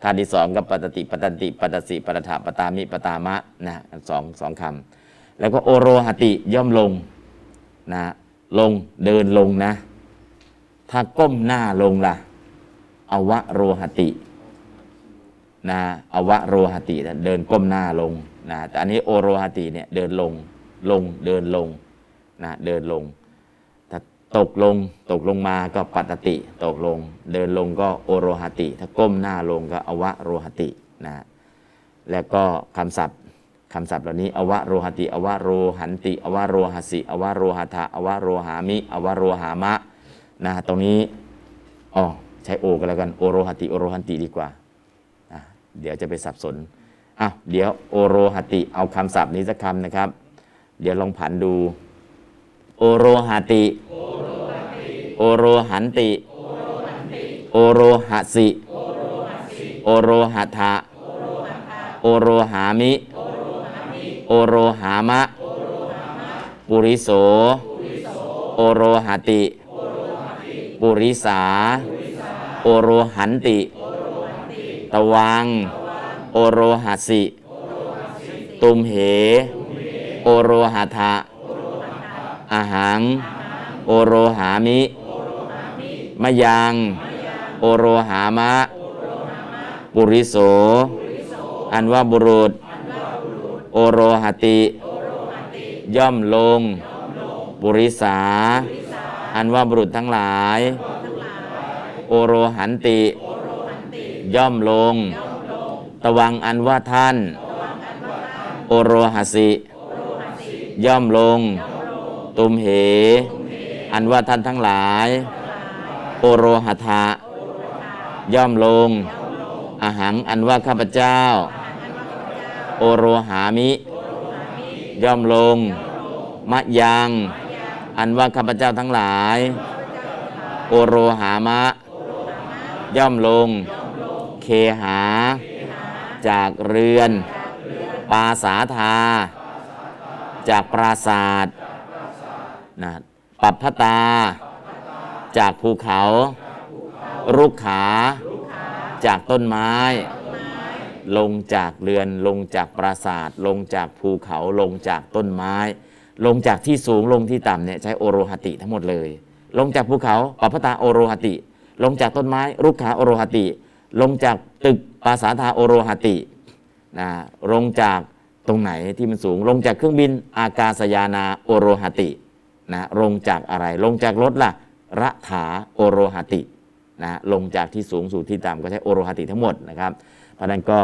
ท่าที่สองก็ปตติปตันติปตสิปตถะปตามิปตามะนะสองสองคำแล้วก็โอโรหติย่อมลงนะลงเดินลงนะ ถ้าก้มหน้าลงล่ะอวะโรหติ นะอวะโรหติเดินก้มหน้าลงนะแต่อันนี้โอโรหติเนี่ยเดินลงลงเดินลงนะเดินลงถ้าตกลงตกลงมาก็ปัตติ ตกลง เดินลงก็โอโรหติ ถ้าก้มหน้าลงก็อวะโรหตินะแล้วก็คำศัพท์คำศัพท์เหล่านี้อวะโรหติ อวะโรหันติ อวะโรหสิ อวะโรหทะอวะโรหามิ อวะโรหามะนะตรงนี้อ๋อใช้โอกันแล้วกันโอโรหติโอโรหันติดีกว่า เดี๋ยวจะไปสับสนอะเดี๋ยวโอโรหติเอาคำศัพท์นี้สักคำนะครับ เดี๋ยวลองผันดู โอโรหติโอโรหันติ โอโรหสิ โอโรหัทะโอโรหามิ โอโรหามะ ปุริโส โอโรหติ ปุริสา โอโรหันติ ตวัง โอโรหัสิ ตุมเห โอโรหะทะอาหัง โอโรหามิมยัง โอโรหามะ ปุริโส อันว่าบุรุษ โอโรหติ ย่อมลง บุริสา อันว่าบุรุษทั้งหลาย โอโรหันติ ย่อมลง ตวังอันว่าท่าน โอโรหสิ ย่อมลง ตุมเห อันว่าท่านทั้งหลาย โอโรหทะย่อมลงอาหังอันว่าข้าพเจ้า โอโรหามิ ย่อมลง มะยัง อันว่าข้าพเจ้าทั้งหลาย โอโรหามะ ย่อมลง หา จากเรือน ปาสาทาจากปราศาสตร์นะปัปพตา จากภูเขา รุกขา จากต้นไม้ ลงจากเรือน ลงจากปราศาสาทลงจากภูเขา ลงจากต้นไม้ ลงจากที่สูง ลงที่ต่ำเนี่ยใช้โอโรหติทั้งหมดเลย ลงจากภูเขา ปัปพตาโอโรหติ ลงจากต้นไม้ รุกขาโอโรหติ ลงจากตึกปราสาทาโอโรหตินะลงจากตรงไหนที่มันสูง ลงจากเครื่องบินอากาศยานาโอโรหตินะลงจากอะไร ลงจากรถล่ะระถาโอโรหตินะลงจากที่สูงสู่ที่ต่ำก็ใช้โอโรหติทั้งหมดนะครับ เพราะนั้นก็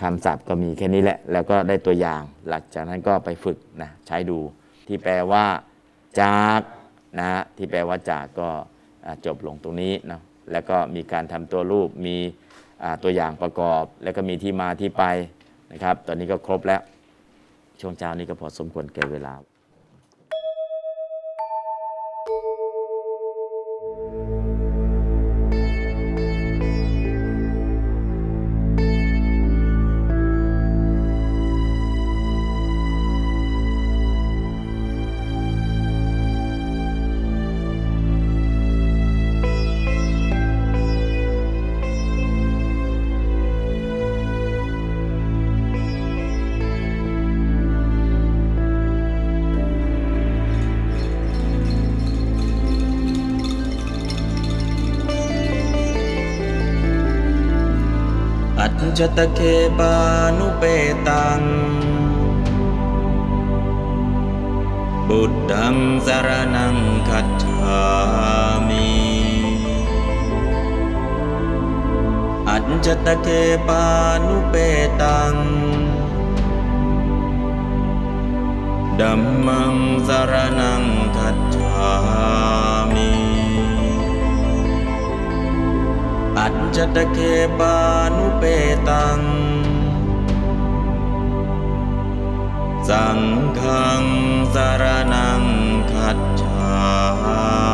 คำศัพท์ก็มีแค่นี้แหละ แล้วก็ได้ตัวอย่าง หลังจากนั้นก็ไปฝึกนะใช้ดูที่แปลว่าจากนะที่แปลว่าจากก็จบลงตรงนี้เนาะ แล้วก็มีการทำตัวรูปมีตัวอย่างประกอบ แล้วก็มีที่มาที่ไปนะครับ ตอนนี้ก็ครบแล้ว ช่วงเช้านี้ก็พอสมควรแก่เวลา จตเคปานุเปตัง บุตังสารนังคัจฉามิอัจจตเคปานุเปตัง ดัมมังสารนังคัจฉามิอัจจตเคปาน เปตัง สังฆังสารนังคัจฉา